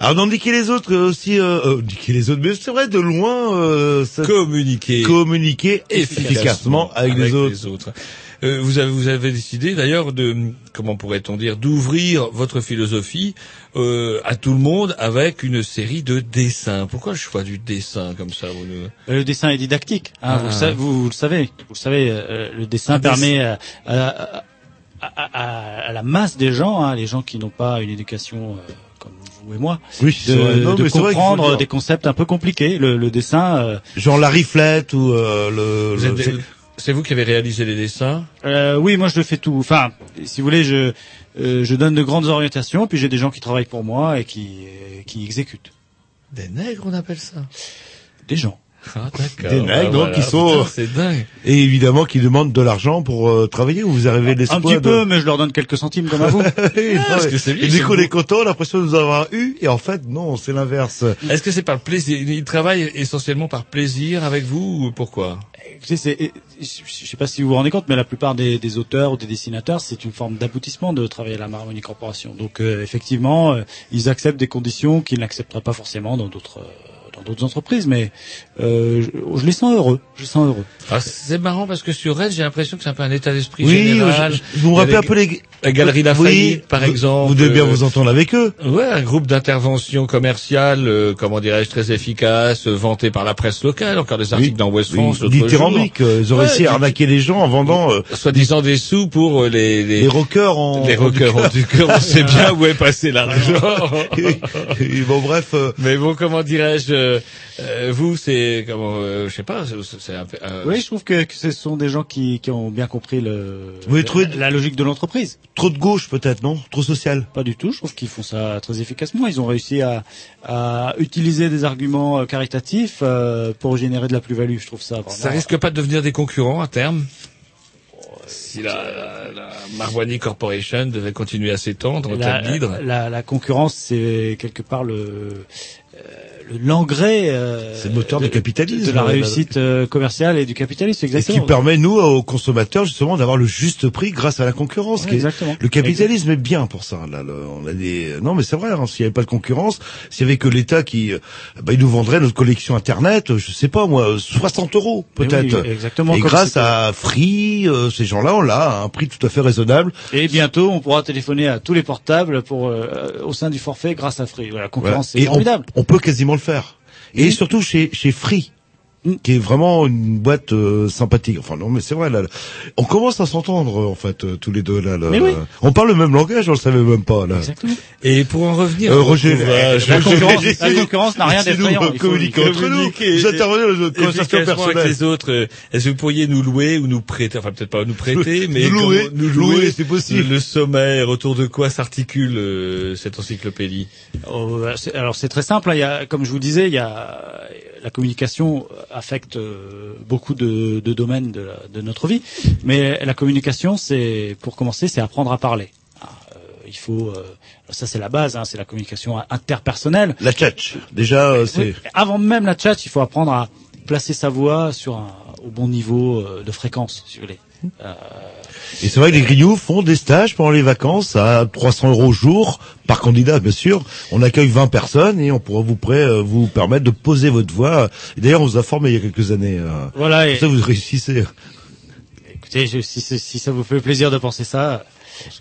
Alors, d'indiquer les autres euh, aussi, euh, euh, indiquer les autres, mais c'est vrai, de loin, euh, ça- Communiquer communiquer efficacement avec, les autres. Euh, vous avez vous avez décidé d'ailleurs de comment pourrait-on dire d'ouvrir votre philosophie euh, à tout le monde avec une série de dessins. Pourquoi le choix du dessin comme ça vous Euh, Le dessin est didactique, hein, Ah. vous, le sa- vous- vous le savez. Vous le savez, euh, le dessin Un permet à, à- à- à- à la masse des gens, hein, les gens qui n'ont pas une éducation euh, comme vous et moi, Oui, c'est de, vrai. Non, de comprendre des concepts un peu compliqués. Le, le dessin, euh, Genre la riflette ou euh, le... Le- C'est vous qui avez réalisé les dessins? Euh, oui, moi je le fais tout. Enfin, si vous voulez, je euh, je donne de grandes orientations, puis j'ai des gens qui travaillent pour moi et qui qui exécutent. Des nègres, on appelle ça? Des gens. Ah, d'accord. Des nègres, Ah, donc, voilà. qui sont- Putain, C'est dingue. Et évidemment qui demandent de l'argent pour euh, travailler ou vous arrivez à Un l'espoir petit de- peu, mais je leur donne quelques centimes comme à vous. Oui, non, parce que c'est bien, et du coup, on a l'impression de nous avoir eu, et en fait, non, c'est l'inverse. Est-ce que c'est par plaisir? Ils travaillent essentiellement par plaisir avec vous ou pourquoi? Écoutez, c'est, je sais pas si vous vous rendez compte, mais la plupart des, des auteurs ou des dessinateurs, c'est une forme d'aboutissement de travailler à la Marmoni Corporation. Donc, euh, effectivement, euh, ils acceptent des conditions qu'ils n'accepteraient pas forcément dans d'autres euh, dans d'autres entreprises, mais euh, je, je les sens heureux. Je les sens heureux. Ah, c'est marrant parce que sur Rennes, j'ai l'impression que c'est un peu un état d'esprit Oui, général. je- je- vous me les- un peu les... La Galerie Oui, Lafayette, par exemple. Vous devez bien euh, vous entendre avec eux. Ouais, un groupe d'intervention commerciale, euh, comment dirais-je, très efficace, euh, vanté par la presse locale, encore des articles dans West France jour. Dithyrambique, euh, ils ont Ouais, réussi à arnaquer les gens en vendant euh, Soi-disant des sous pour les, les, les rockers en... les rockers en du cœur. On sait bien où est passé l'argent. Bon, bref, Mais bon, comment dirais-je, vous, c'est, comment, euh, je sais pas, c'est- euh, Oui, je trouve que, que ce sont des gens qui, qui ont bien compris le, la, la logique de l'entreprise. trop de gauche peut-être, non? Trop social. Pas du tout. Je trouve qu'ils font ça très efficacement. Ils ont réussi à, à utiliser des arguments euh, caritatifs euh, pour générer de la plus-value. Je trouve ça vraiment. Ça risque pas de devenir des concurrents à terme? Si la, la, la Marwani Corporation devait continuer à s'étendre en la, la, la concurrence, c'est quelque part le euh, le- l'engrais. euh, C'est le moteur de, du capitalisme. de la euh, réussite euh, commerciale et du capitalisme. Et Exactement. qui permet, nous, aux consommateurs, justement, d'avoir le juste prix grâce à la concurrence. Ouais, qui est- exactement. Le capitalisme est bien pour ça. Là, le- on a des... Non, mais c'est vrai, hein, s'il n'y avait pas de concurrence, s'il y avait que l'État qui... euh, Bah, il nous vendrait notre collection Internet, euh, je sais pas moi, 60 euros Mais peut-être. oui, exactement. Et grâce à Free, euh, ces gens-là, on l'a à un prix tout à fait raisonnable. Et bientôt, on pourra téléphoner à tous les portables pour euh, au sein du forfait grâce à Free. Voilà, la concurrence, Voilà. c'est Et on, formidable. on peut quasiment le faire. Et surtout chez, chez Free qui est vraiment une boîte euh, sympathique. Enfin non, mais c'est vrai là, là. on commence à s'entendre en fait euh, tous les deux là. là. Mais oui. On parle le même langage, on le savait même pas là. Exactement. Et pour en revenir, Euh, Roger, votre ouvrage, La concurrence, Roger, la concurrence n'a rien d'effrayant. euh, Il faut- communiquer entre nous. intervenez dans notre conversation efficacement avec les autres. euh, Est-ce que vous pourriez nous louer ou nous prêter, enfin peut-être pas nous prêter, mais Nous louer, comment- nous louer, louer c'est possible. Le, sommaire, autour de quoi s'articule euh, cette encyclopédie? Oh, bah, alors c'est très simple. hein. Il y a, comme je vous disais, il y a la communication affecte euh, beaucoup de, de domaines de, de notre vie, mais la communication, c'est pour commencer, c'est apprendre à parler. Ah, euh, il faut, euh, ça c'est la base, hein, c'est la communication interpersonnelle. La tchatch, déjà c'est. Oui, avant même la chat, il faut apprendre à placer sa voix sur un, au bon niveau de fréquence, si vous voulez. Euh, Et c'est vrai que les grignoux font des stages pendant les vacances à 300 euros jour par candidat, bien sûr. On accueille 20 personnes et on pourra vous prêt, euh, vous permettre de poser votre voix. D'ailleurs, on vous a formé il y a quelques années. euh, voilà. Pour Et, ça, vous réussissez. écoutez, je- si, ça vous fait plaisir de penser ça,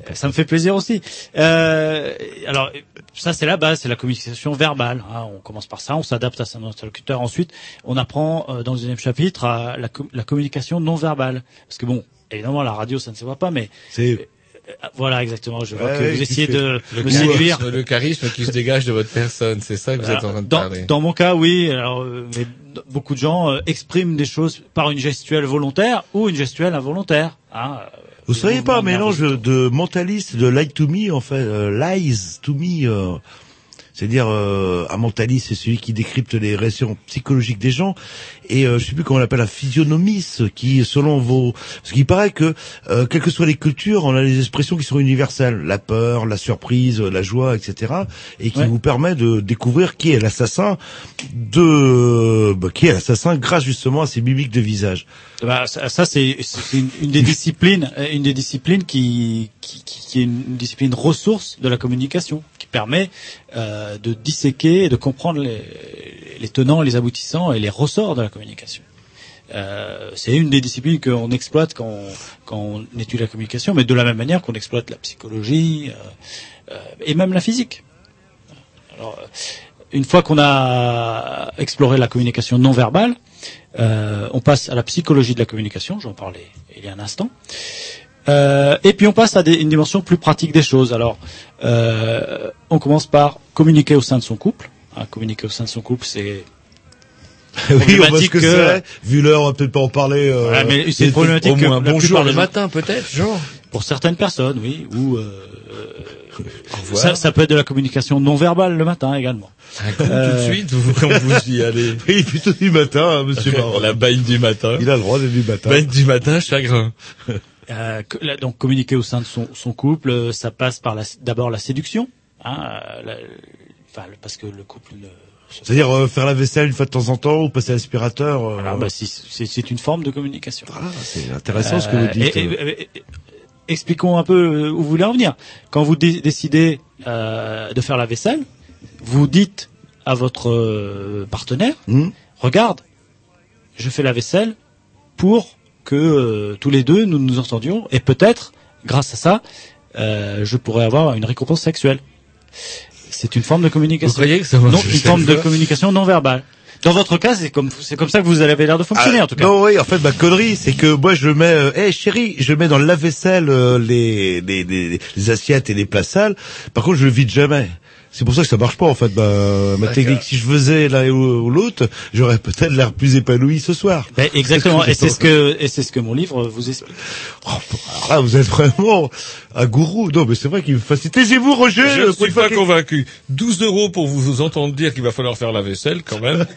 euh, ça me fait plaisir aussi. Euh, alors, ça c'est la base, c'est la communication verbale. hein. On commence par ça, on s'adapte à son interlocuteur. Ensuite, on apprend euh, dans le deuxième chapitre à la, com- la communication non verbale. Parce que bon, évidemment, la radio, ça ne se voit pas, mais C'est euh, voilà, exactement. Je vois Ouais, que vous essayez de le me charisme, séduire. le charisme qui se dégage de votre personne, c'est ça que vous êtes en train de dans, parler. dans mon cas, oui. Alors, euh, mais beaucoup de gens euh, expriment des choses par une gestuelle volontaire ou une gestuelle involontaire. Hein, euh, Vous des seriez pas un mélange de mentaliste, de lie to me, en fait, euh, lies to me. euh, C'est-à-dire euh, un mentaliste, c'est celui qui décrypte les réactions psychologiques des gens. Et euh, je sais plus comment on l'appelle, un physionomiste qui, selon vos, parce qu'il paraît que euh, quelles que soient les cultures, on a des expressions qui sont universelles, la peur, la surprise, la joie, etc. Et qui Ouais. vous permet de découvrir qui est l'assassin de, bah, qui est l'assassin grâce justement à ces mimiques de visage. Bah, ça, ça, c'est une, une des disciplines, euh, une des disciplines qui, qui, qui qui est une discipline ressource de la communication, permet euh, de disséquer et de comprendre les, les tenants, les aboutissants et les ressorts de la communication. Euh, c'est une des disciplines qu'on exploite quand on, quand on étudie la communication, mais de la même manière qu'on exploite la psychologie euh, euh, et même la physique. Alors, euh, une fois qu'on a exploré la communication non verbale, euh, on passe à la psychologie de la communication, j'en parlais il y a un instant. Euh, et puis on passe à des- une dimension plus pratique des choses. Alors, euh, on commence par communiquer au sein de son couple. Hein, communiquer au sein de son couple, c'est oui, on voit ce problématique que c'est. Vu l'heure, on va peut-être pas en parler. euh, Voilà, mais c'est problématique au que moins la bonjour le matin. peut-être, genre. Pour certaines personnes, oui. Ou euh, ça, ça peut être de la communication non verbale le matin également. Tout de suite, vous, quand vous y allez. Oui, plutôt du matin, hein, monsieur Baron. La bagne du matin. Il a le droit d'être du matin. Bagne du matin, chagrin. Euh, là, donc communiquer au sein de son, son couple, euh, ça passe par d'abord la séduction, hein, euh, la- enfin, parce que le couple ne. C'est-à-dire euh, faire la vaisselle une fois de temps en temps ou passer l'aspirateur. euh, Ah, bah, c'est une forme de communication. Ah, c'est intéressant ce que vous dites. et- et- et- et- expliquons un peu où vous voulez en venir. Quand vous dé- décidez euh, de faire la vaisselle, vous dites à votre partenaire, Hmm regarde, je fais la vaisselle pour que euh, tous les deux nous nous entendions et peut-être, grâce à ça, euh, je pourrais avoir une récompense sexuelle. C'est une forme de communication. Vous croyez que ça Non, une forme de communication non verbale. Dans votre cas, c'est comme c'est comme ça que vous avez l'air de fonctionner Ah, en tout cas. Non, oui, en fait, ma connerie, c'est que moi, je mets, euh, hey, chérie, je mets dans le lave-vaisselle euh, les, les, les, les assiettes et les plats sales. Par contre, je le vide jamais. C'est pour ça que ça marche pas, en fait, ma, ma technique. Si je faisais l'un ou, l'autre, j'aurais peut-être l'air plus épanoui ce soir. Ben, exactement. Et c'est ce que et c'est ce que mon livre vous explique. Alors là, vous êtes vraiment un gourou. Non, mais c'est vrai qu'il me fascine. Taisez-vous, Roger. Je ne suis pas convaincu. 12 euros pour vous, vous entendre dire qu'il va falloir faire la vaisselle, quand même.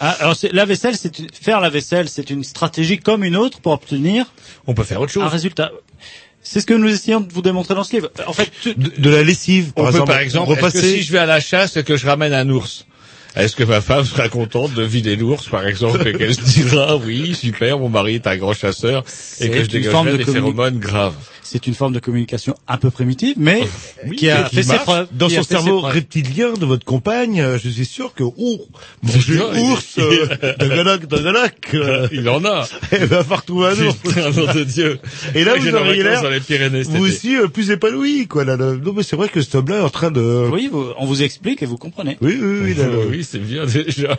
Ah, alors c'est- la vaisselle, c'est une- faire la vaisselle, c'est une stratégie comme une autre pour obtenir On peut faire autre chose. un résultat. C'est ce que nous essayons de vous démontrer dans ce livre. En fait, tu- De, de la lessive, par On peut exemple. par exemple, que repasser. si je vais à la chasse et que je ramène un ours, est-ce que ma femme sera contente de vider l'ours, par exemple, et qu'elle se dira, oui, super, mon mari est un grand chasseur, et que je C'est une forme dégagerai de des communi- phéromones graves. c'est une forme de communication un peu primitive, mais Oui, qui a mais fait ses preuves. Dans Qui son cerveau reptilien de votre compagne, euh, je suis sûr que, oh, Non, il- ours, euh, dagalac, dagalac, euh, Il en a. elle va trouver un ours. De Dieu. Et là, J'ai vous auriez l'air, vous aussi, euh, plus épanoui, quoi, là, là. Non, mais c'est vrai que cet homme-là est en train de... Oui, vous- on vous explique et vous comprenez. Oui, oui, oui, là, là. C'est bien déjà.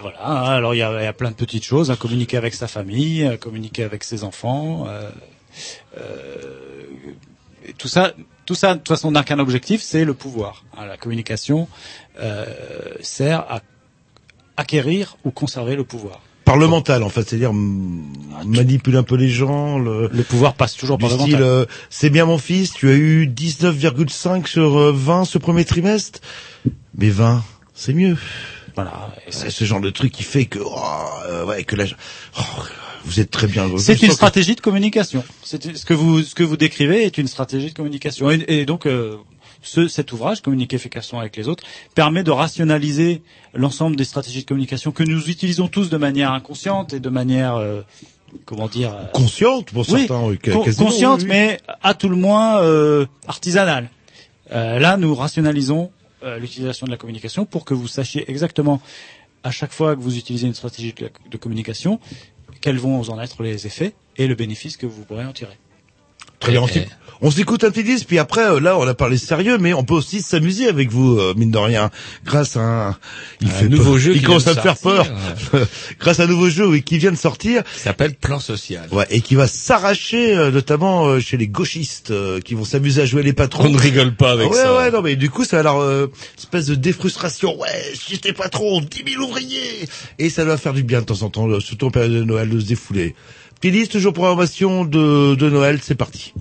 Voilà. hein, Alors il y a, plein de petites choses à communiquer avec sa famille, à communiquer avec ses enfants. euh, euh, tout ça, tout ça de toute façon n'a qu'un objectif, c'est le pouvoir. Hein, la communication euh, sert à acquérir ou conserver le pouvoir. Par le mental, en fait, c'est-à-dire mm, manipuler un peu les gens, le, Le pouvoir passe toujours par le style, mental. euh, c'est bien mon fils, tu as eu 19,5 sur euh, 20 ce premier trimestre, mais 20, c'est mieux. Voilà. C'est ce genre de truc qui fait que, oh, euh, ouais, que là, oh, vous êtes très bien. C'est une que- stratégie de communication. C'est ce que vous ce que vous décrivez est une stratégie de communication. Et, et donc euh, ce, cet ouvrage, communiquer efficacement avec les autres, permet de rationaliser l'ensemble des stratégies de communication que nous utilisons tous de manière inconsciente et de manière euh, comment dire euh, consciente pour certains. oui, con- consciente, oui, oui. mais à tout le moins euh, artisanale. Euh, là, nous rationalisons euh, l'utilisation de la communication pour que vous sachiez exactement à chaque fois que vous utilisez une stratégie de, de communication quels vont en être les effets et le bénéfice que vous pourrez en tirer. Très. On s'éc- On s'écoute un petit disque, puis après, euh, là, on a parlé sérieux, mais on peut aussi s'amuser avec vous, euh, mine de rien, grâce à un, il Un fait nouveau peur. jeu il qui commence à me faire peur, grâce à un nouveau jeu, oui, qui vient de sortir, Il s'appelle Plan Social. ouais, et qui va s'arracher, euh, notamment euh, chez les gauchistes, qui vont s'amuser à jouer les patrons. On ne rigole pas avec ouais, ça. ouais, non, mais du coup, ça a l'air, espèce de défrustration. Ouais, j'étais patron, 10 000 ouvriers. Et ça doit faire du bien de temps en temps, surtout en période de Noël, de se défouler. Petit liste, toujours programmation de, de Noël, c'est parti.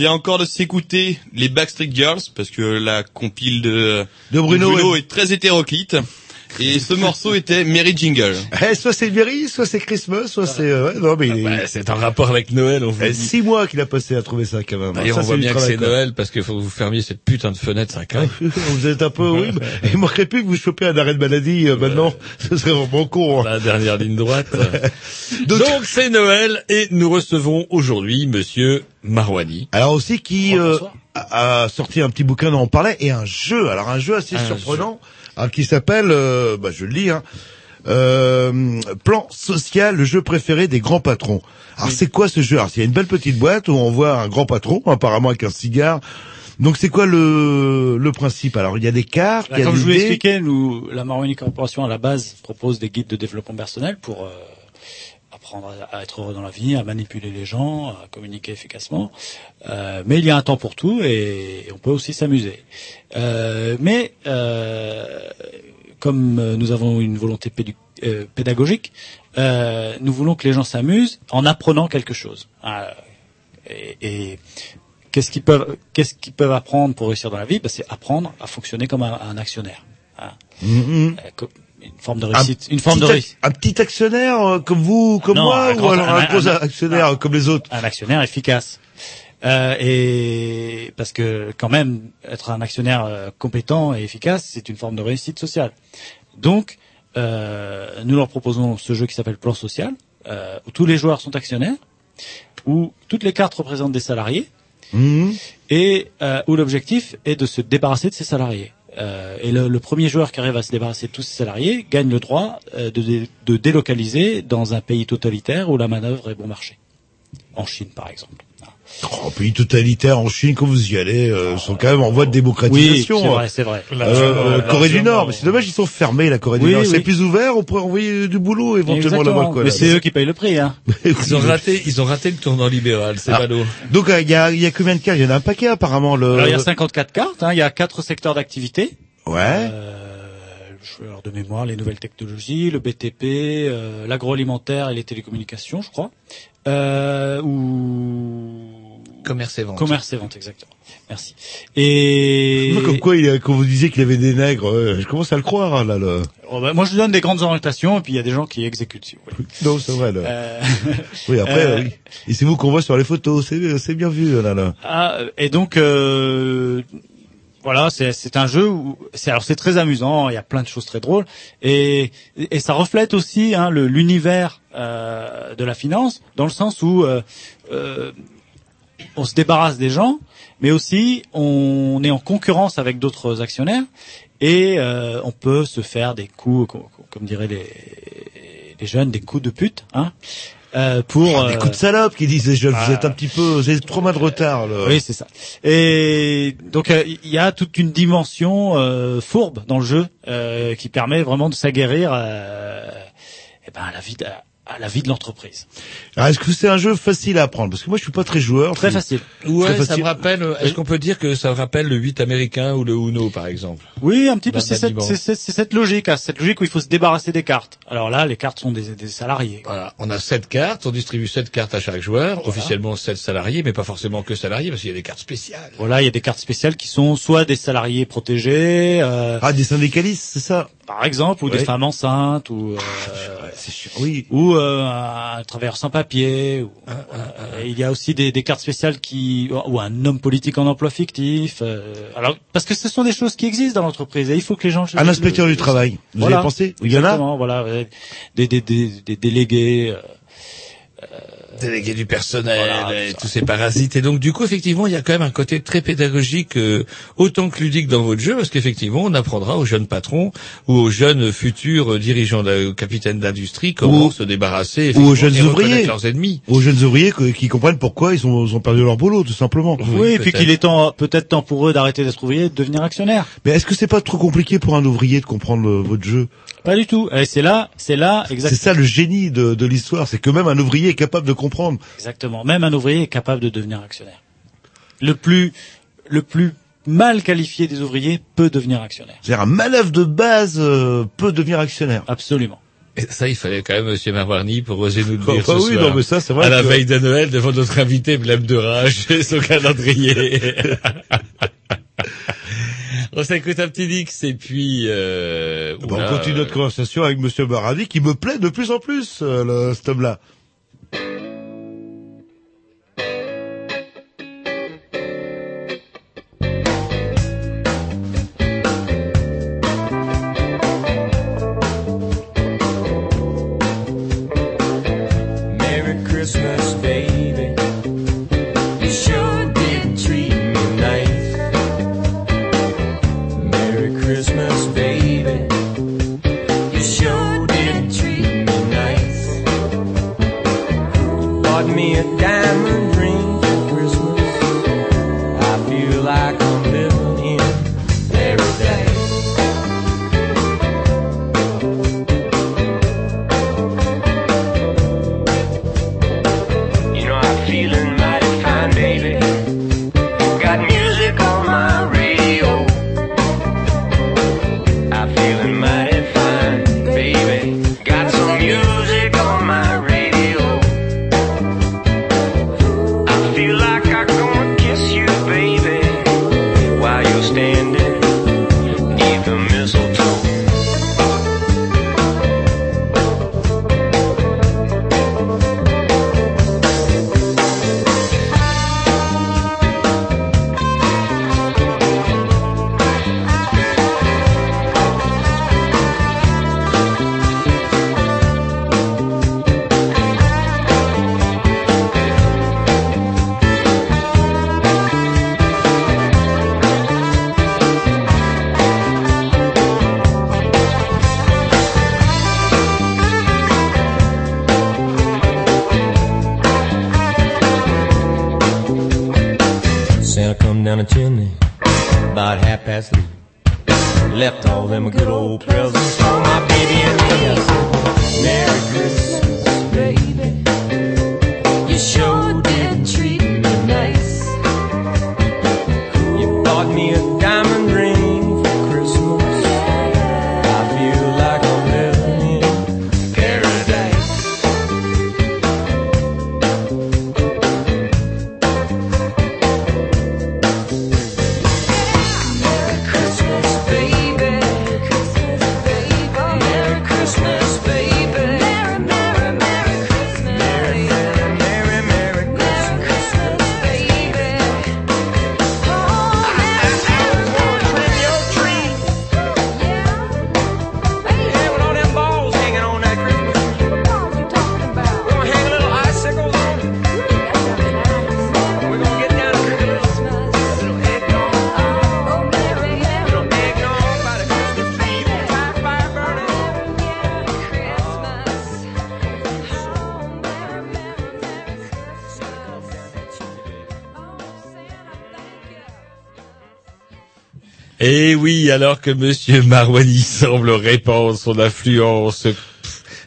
Vient encore de s'écouter les Backstreet Girls parce que la compile de, De Bruno est très hétéroclite. Et ce morceau était Mary Jingle. Eh, soit c'est Mary, soit c'est Christmas, soit c'est... euh, non, mais il est- Bah, c'est en rapport avec Noël, on vous Eh, dit. six mois qu'il a passé à trouver ça quand même. D'ailleurs, Ça, on voit bien que c'est. Noël parce qu'il faut que vous fermiez cette putain de fenêtre 5 ans. Vous êtes un peu, oui. Il manquerait plus que vous chopiez un arrêt de maladie euh, maintenant. Ce serait vraiment con. hein. La dernière ligne droite. Donc c'est Noël et nous recevons aujourd'hui Monsieur Marouani. Alors aussi qui euh, a a sorti un petit bouquin dont on parlait et un jeu. Alors un jeu assez Un surprenant alors, qui s'appelle, euh, bah, je le lis, hein, euh, Plan social, le jeu préféré des grands patrons. Alors c'est quoi ce jeu? Alors il y a une belle petite boîte où on voit un grand patron, apparemment avec un cigare. Donc c'est quoi le, le principe? Alors il y a des cartes, Bah, il y a comme des je vous expliqué, nous, la Maroni Corporation à la base propose des guides de développement personnel pour euh, apprendre à, à être heureux dans la vie, à manipuler les gens, à communiquer efficacement. Euh, mais il y a un temps pour tout et, on peut aussi s'amuser. Euh, mais euh, comme euh, nous avons une volonté euh, pédagogique, euh, nous voulons que les gens s'amusent en apprenant quelque chose. Euh, et, et qu'est-ce qu'ils peuvent, qu'est-ce qu'ils peuvent apprendre pour réussir dans la vie? Ben, C'est apprendre à fonctionner comme un, un actionnaire. co- Une forme de réussite. Un une forme de réussite. Un petit actionnaire comme vous, comme Non, moi, un ou grand- alors un, gros actionnaire comme les autres? Un actionnaire efficace. Euh, et parce que quand même être un actionnaire euh, compétent et efficace, c'est une forme de réussite sociale. Donc, euh, nous leur proposons ce jeu qui s'appelle Plan Social, euh, où tous les joueurs sont actionnaires, où toutes les cartes représentent des salariés, Mhm. et euh, où l'objectif est de se débarrasser de ces salariés. Euh, et le, le premier joueur qui arrive à se débarrasser de tous ces salariés gagne le droit euh, de, dé- de délocaliser dans un pays totalitaire où la manœuvre est bon marché. En Chine, par exemple. Oh, pays totalitaire en Chine, quand vous y allez, euh, sont quand même en voie de démocratisation. Oui, c'est vrai, c'est vrai. Euh, euh, Corée du. Nord, mais c'est dommage, ils sont fermés, la Corée Oui, du Nord. C'est oui. plus ouvert, on pourrait envoyer du boulot éventuellement là-bas. Mais là. c'est eux qui payent le prix. Hein. Ils ont raté, ils ont raté le tournant libéral, c'est Ah. ballot. Donc euh, il y, a, il y a combien de cartes Il y en a un paquet apparemment. Le... Alors, il y a 54 cartes, hein, il y a quatre secteurs d'activité. Ouais. je alors de mémoire, les nouvelles technologies, le BTP, euh, l'agroalimentaire et les télécommunications, je crois. Euh, ou Commerce et vente. Commerce et vente, exactement. Merci. Et Comme quoi, il, a- quand vous disiez qu'il y avait des nègres, euh, je commence à le croire hein, là. Le... Oh, bah, moi, je donne des grandes orientations, et puis il y a des gens qui exécutent. Si vous voulez. Non, c'est vrai. Là. Euh, Oui, après, euh, oui. Et c'est vous qu'on voit sur les photos, c'est c'est bien vu là. là. Ah, et donc euh, voilà, c'est c'est un jeu où c'est alors c'est très amusant, il y a plein de choses très drôles et et ça reflète aussi hein, le l'univers euh, de la finance dans le sens où euh, euh, on se débarrasse des gens, mais aussi on est en concurrence avec d'autres actionnaires et euh, on peut se faire des coups, co- co- comme diraient les les jeunes, des coups de pute, hein, euh, pour Des euh, coups de salope qui disent les jeunes, vous ah. êtes un petit peu, vous avez trop mal de retard. Là. Oui, c'est ça. Et donc euh, il y a toute une dimension euh, fourbe dans le jeu euh, qui permet vraiment de s'aguerrir euh, eh ben, à la vie à la vie de l'entreprise. Alors, est-ce que c'est un jeu facile à apprendre? Parce que moi, je suis pas très joueur. Très facile. Ouais, Très ça me rappelle. euh, Est-ce qu'on peut dire que ça me rappelle le 8 américain ou le Uno, par exemple? Oui, un petit peu. Dans C'est cette, cette logique, hein, cette logique où il faut se débarrasser des cartes. Alors là, les cartes sont des, des salariés. Voilà, on a sept cartes, on distribue sept cartes à chaque joueur, officiellement sept salariés, mais pas forcément que salariés, parce qu'il y a des cartes spéciales. Voilà, il y a des cartes spéciales qui sont soit des salariés protégés, euh, Ah, des syndicalistes, c'est ça? Par exemple, ou Ouais. des femmes enceintes, ou euh, C'est sûr. Oui. ou euh, un travailleur sans papier. Ou, euh, et il y a aussi des, des cartes spéciales qui ou un homme politique en emploi fictif. euh, alors parce que ce sont des choses qui existent dans l'entreprise et il faut que les gens. Un inspecteur du travail. Vous Voilà. avez pensé? Il y en a? Voilà, des, des, des, des délégués. Euh, Délégué du personnel, et tous ces parasites. Et donc, du coup, effectivement, il y a quand même un côté très pédagogique, euh, autant que ludique dans votre jeu, parce qu'effectivement, on apprendra aux jeunes patrons ou aux jeunes futurs dirigeants, de- capitaines d'industrie, comment Ou- se débarrasser, Ou aux effectivement, jeunes et ouvriers. leurs ennemis. Aux jeunes ouvriers que- qui comprennent pourquoi ils, ont, ils ont perdu leur boulot, tout simplement. Oui, et puis qu'il est temps, peut-être temps pour eux d'arrêter d'être ouvriers et de devenir actionnaires. Mais est-ce que c'est pas trop compliqué pour un ouvrier de comprendre le- votre jeu? Pas du tout. Et c'est là, c'est là, C'est exactement. ça le génie de, de l'histoire, c'est que même un ouvrier est capable de comprendre. Exactement. Même un ouvrier est capable de devenir actionnaire. Le plus, le plus mal qualifié des ouvriers peut devenir actionnaire. C'est-à-dire un manœuvre de base euh, peut devenir actionnaire. Absolument. Et ça, il fallait quand même Monsieur Marwarny pour oser nous le Oh, dire bah ce oui, soir. non, mais ça, c'est vrai À la veille de Noël, devant notre invité Blême de Rage et son calendrier. on s'écoute un petit Dix et puis... Euh, Bah, oula, on continue notre conversation avec Monsieur Maradi qui me plaît de plus en plus, euh, le, cet homme-là. Et oui, alors que Monsieur Marwani semble répandre son influence,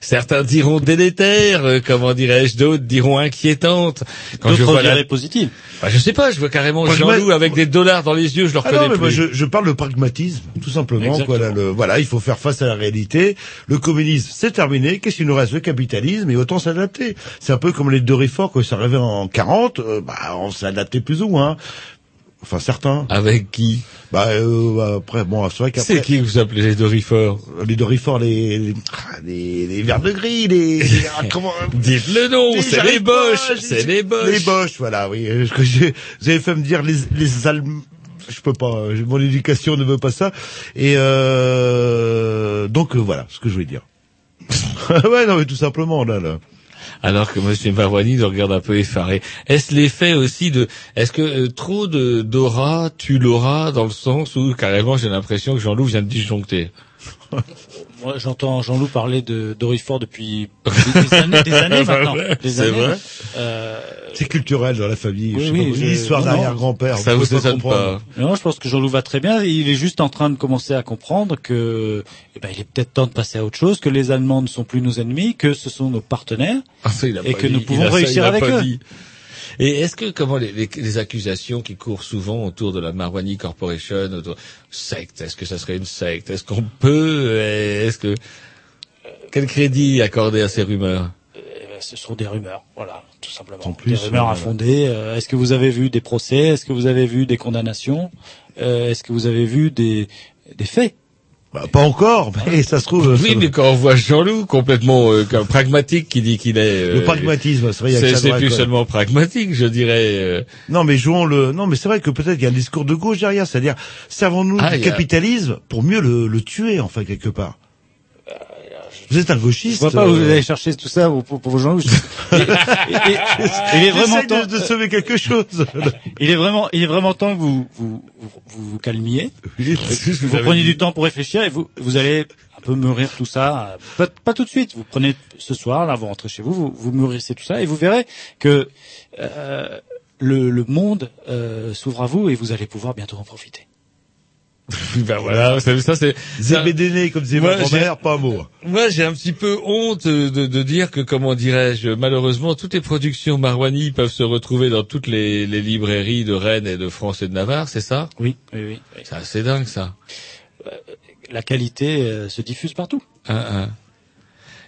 certains diront délétère, euh, comment dirais-je, d'autres diront inquiétante. Quand je D'autres vois la... positive. Bah, je sais pas, je vois carrément Moi, je Jean-Loup vois- avec des dollars dans les yeux, je le Ah reconnais non, mais moi, je, je parle de pragmatisme, tout simplement. Exactement. Quoi, là, le, voilà, il faut faire face à la réalité. Le communisme, c'est terminé. Qu'est-ce qu'il nous reste? Le capitalisme, et autant s'adapter. C'est un peu comme les deux réformes, quand ça arrivait en 40, euh, bah, on s'est adapté plus ou moins. Enfin, certains. Avec qui? Bah, euh, bah, après, bon, c'est vrai qu'après... C'est qui que vous appelez les Dorifort? Les Dorifort, les, les, ah, les, les verres de gris, les... les- ah, comment... Dites le nom, c'est les Boches, c'est les Boches. Les Boches, voilà, oui. Euh, Vous avez fait me dire les, les Allemands. Je peux pas, euh, mon éducation ne veut pas ça. Et euh, donc euh, voilà ce que je voulais dire. ouais, non, mais tout simplement là, là. Alors que Monsieur Marwani nous regarde un peu effaré. Est-ce l'effet aussi de, est-ce que euh, trop de d'aura tue l'aura dans le sens où carrément j'ai l'impression que Jean-Loup vient de disjoncter? Moi, j'entends Jean-Loup parler de Dorifort depuis des, années, des années maintenant. c'est vrai. Euh, C'est culturel dans la famille. Oui, oui, pas, je- une histoire non, non. d'arrière-grand-père. Ça vous étonne pas non, je pense que Jean-Loup va très bien. Il est juste en train de commencer à comprendre que, eh ben, il est peut-être temps de passer à autre chose, que les Allemands ne sont plus nos ennemis, que ce sont nos partenaires. Ah, ça, il a Et pas que dit. nous Il pouvons ça, réussir il a avec pas eux. dit. Et est-ce que comment les, les- les accusations qui courent souvent autour de la Marwani Corporation, autour secte, est-ce que ça serait une secte? Est-ce qu'on peut euh, Est-ce que Quel crédit accorder à ces rumeurs? Eh ben, ce sont des rumeurs, voilà, tout simplement. En plus, des rumeurs euh, infondées. Euh, Est-ce que vous avez vu des procès? Est-ce que vous avez vu des condamnations? Euh, Est-ce que vous avez vu des, des faits? Bah, pas encore, mais ça se trouve. Oui, mais quand on voit Jean-Loup complètement euh, comme pragmatique qui dit qu'il est... euh, Le pragmatisme, c'est vrai, il y a que C'est plus seulement pragmatique, je dirais. euh. Non, mais jouons le. Non, mais c'est vrai que peut-être qu'il y a un discours de gauche derrière, c'est-à-dire servons-nous Ah, du il a- capitalisme pour mieux le, le tuer, enfin quelque part. Vous êtes un Je gauchiste. vois pas où vous allez chercher tout ça pour, pour vos gens. Il, est vraiment temps, de, de sauver quelque chose. il est vraiment, il est vraiment temps que vous vous vous, vous, vous calmiez, Oui, vous preniez du temps pour réfléchir et vous vous allez un peu mûrir tout ça. Pas, pas tout de suite. Vous prenez ce soir, là, vous rentrez chez vous, vous, vous mûrissez tout ça et vous verrez que euh, le, le monde euh, s'ouvre à vous et vous allez pouvoir bientôt en profiter. ben voilà, ça, ça c'est... ça- Zébédéné comme disait Moi, ma grand-mère, pas un mot. Moi, j'ai un petit peu honte de, de dire que, comment dirais-je, malheureusement, toutes les productions Marouani peuvent se retrouver dans toutes les, les librairies de Rennes et de France et de Navarre, c'est ça? Oui, oui, oui. oui. C'est assez dingue, ça. La qualité euh, se diffuse partout. Hein, hein.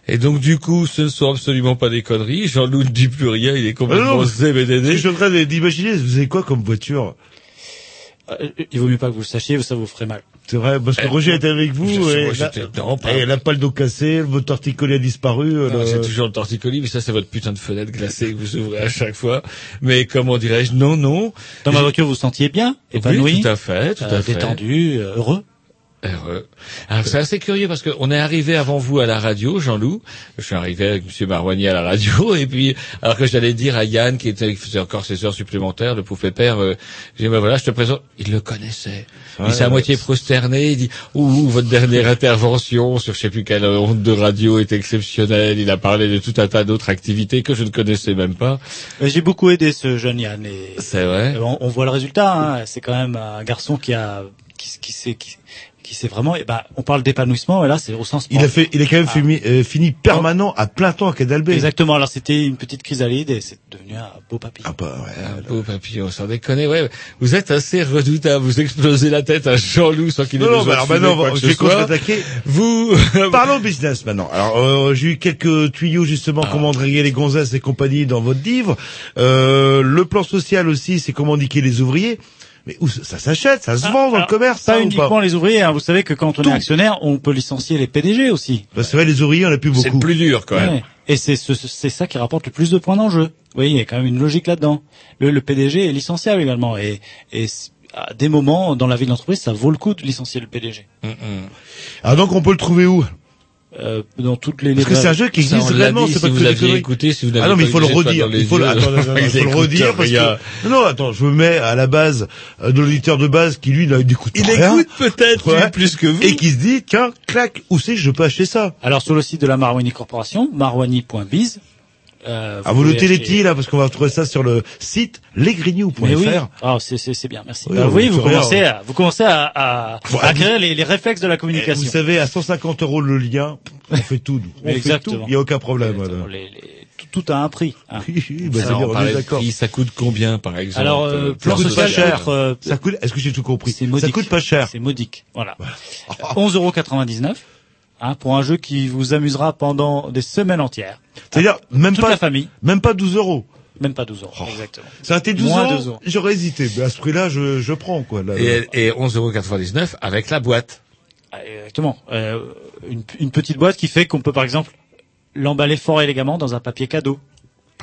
Et donc, du coup, ce ne sont absolument pas des conneries. Jean-Loup ne dit plus rien, il est Ah complètement zébédéné. Je suis en train d'imaginer, vous avez quoi comme voiture? Euh, il vaut mieux pas que vous le sachiez, ça vous ferait mal. C'est vrai, parce que Roger était avec vous, Eh, et la, dedans, pas- et la pale d'eau cassée, le torticolis a disparu. Non, le- C'est toujours le torticolis, mais ça c'est votre putain de fenêtre glacée que vous ouvrez à chaque fois. Mais comment dirais-je? Non, non. Dans ma voiture, vous vous sentiez bien, épanoui, Oui, tout à fait, tout euh, à fait. détendu, euh, heureux. Heureux. Alors c'est assez curieux parce qu'on est arrivé avant vous à la radio, Jean-Loup. Je suis arrivé avec Monsieur Marouani à la radio et puis alors que j'allais dire à Yann qui, était, encore ses heures supplémentaires, le pauvre pépère, euh, j'ai dit ben voilà, je te présente. Il le connaissait. Il s'est à moitié prosterné. Il dit ouh votre dernière intervention sur je sais plus quelle onde de radio est exceptionnelle. Il a parlé de tout un tas d'autres activités que je ne connaissais même pas. J'ai beaucoup aidé ce jeune Yann C'est vrai. on, on voit le résultat. Hein. C'est quand même un garçon qui a, qui, qui qui, qui s'est vraiment. eh ben, on parle d'épanouissement, et là, c'est au sens. Il a fait, il a quand même Ah. fini, euh, fini permanent à plein temps à Cadalbé. Exactement. Alors c'était une petite chrysalide et c'est devenu un beau papillon. Ah bah ouais. Un beau papillon, sans déconner, ouais. Vous êtes assez redoutable. Vous explosez la tête à Jean-Loup sans qu'il ait Non, non, besoin bah alors de fumer maintenant, quoi on que va- je vais ce soit. contre-attaquer. Vous, Parlons business maintenant. Alors, euh, j'ai eu quelques tuyaux justement Ah. comment draguer les gonzesses et compagnie dans votre livre. Euh, le plan social aussi, c'est comment indiquer les ouvriers. Mais où ça, s'achète, ça se vend dans le commerce, Pas ça, ou uniquement les ouvriers. Hein. Vous savez que quand on Tout. est actionnaire, on peut licencier les PDG aussi. Bah, c'est vrai, les ouvriers, on a plus c'est beaucoup. le plus dur quand même. Ouais. Et c'est ce- c'est ça qui rapporte le plus de points d'enjeu. Vous voyez, il y a quand même une logique là-dedans. Le, le PDG est licenciable également. Et, et à des moments, dans la vie de l'entreprise, ça vaut le coup de licencier le PDG. Mm, mm. Ah donc on peut le trouver où? Euh, dans toutes les Parce que c'est un jeu qui existe dit, c'est si pas que vous des aviez conneries. écouté, si vous n'avez Ah non, mais il faut le redire. Il faut le, attends, attends, attends, il faut le écoute redire parce que, non, non, attends, je me mets à la base euh, de l'auditeur de base qui lui n'écoute Il rien. écoute peut-être Ouais. plus que vous. Et qui se dit, tiens, clac, où c'est que je peux acheter ça? Alors sur le site de la Marwani Corporation, marwani.biz. Euh, Ah, vous pouvez notez les petits, là, parce qu'on va retrouver ça sur le site lesgrignoux.fr. Mais oui. Ah, c'est c'est c'est bien, merci. Oui, Bah, vous voyez, vous vous commencez à vous commencez à, à, Bon, à vous- acquérir les, les réflexes de la Eh, communication. Vous savez, à 150 euros le lien, on fait tout, nous. On fait tout. Il n'y a aucun problème, Exactement. voilà. Les- les- tout, tout a un prix. hein. Oui, oui, bah, bien, on d'accord. prix, ça coûte combien par exemple Alors, euh, euh, plan Ça coûte social, pas cher. outre, euh, Ça coûte, est-ce que j'ai tout compris? C'est Ça modique. coûte pas cher. C'est modique. Voilà. 11,99 hein, pour un jeu qui vous amusera pendant des semaines entières. C'est-à-dire, même Toute pas, la famille, même pas 12 euros. même pas 12 euros. Oh. Exactement. Ça a été 12 Moins euros, 12 euros. j'aurais hésité. Mais à ce prix-là, je, je prends, quoi. Là, et, et 11,99€ avec la boîte. Ah, Exactement. Euh, une, une petite boîte qui fait qu'on peut par exemple l'emballer fort élégamment dans un papier cadeau.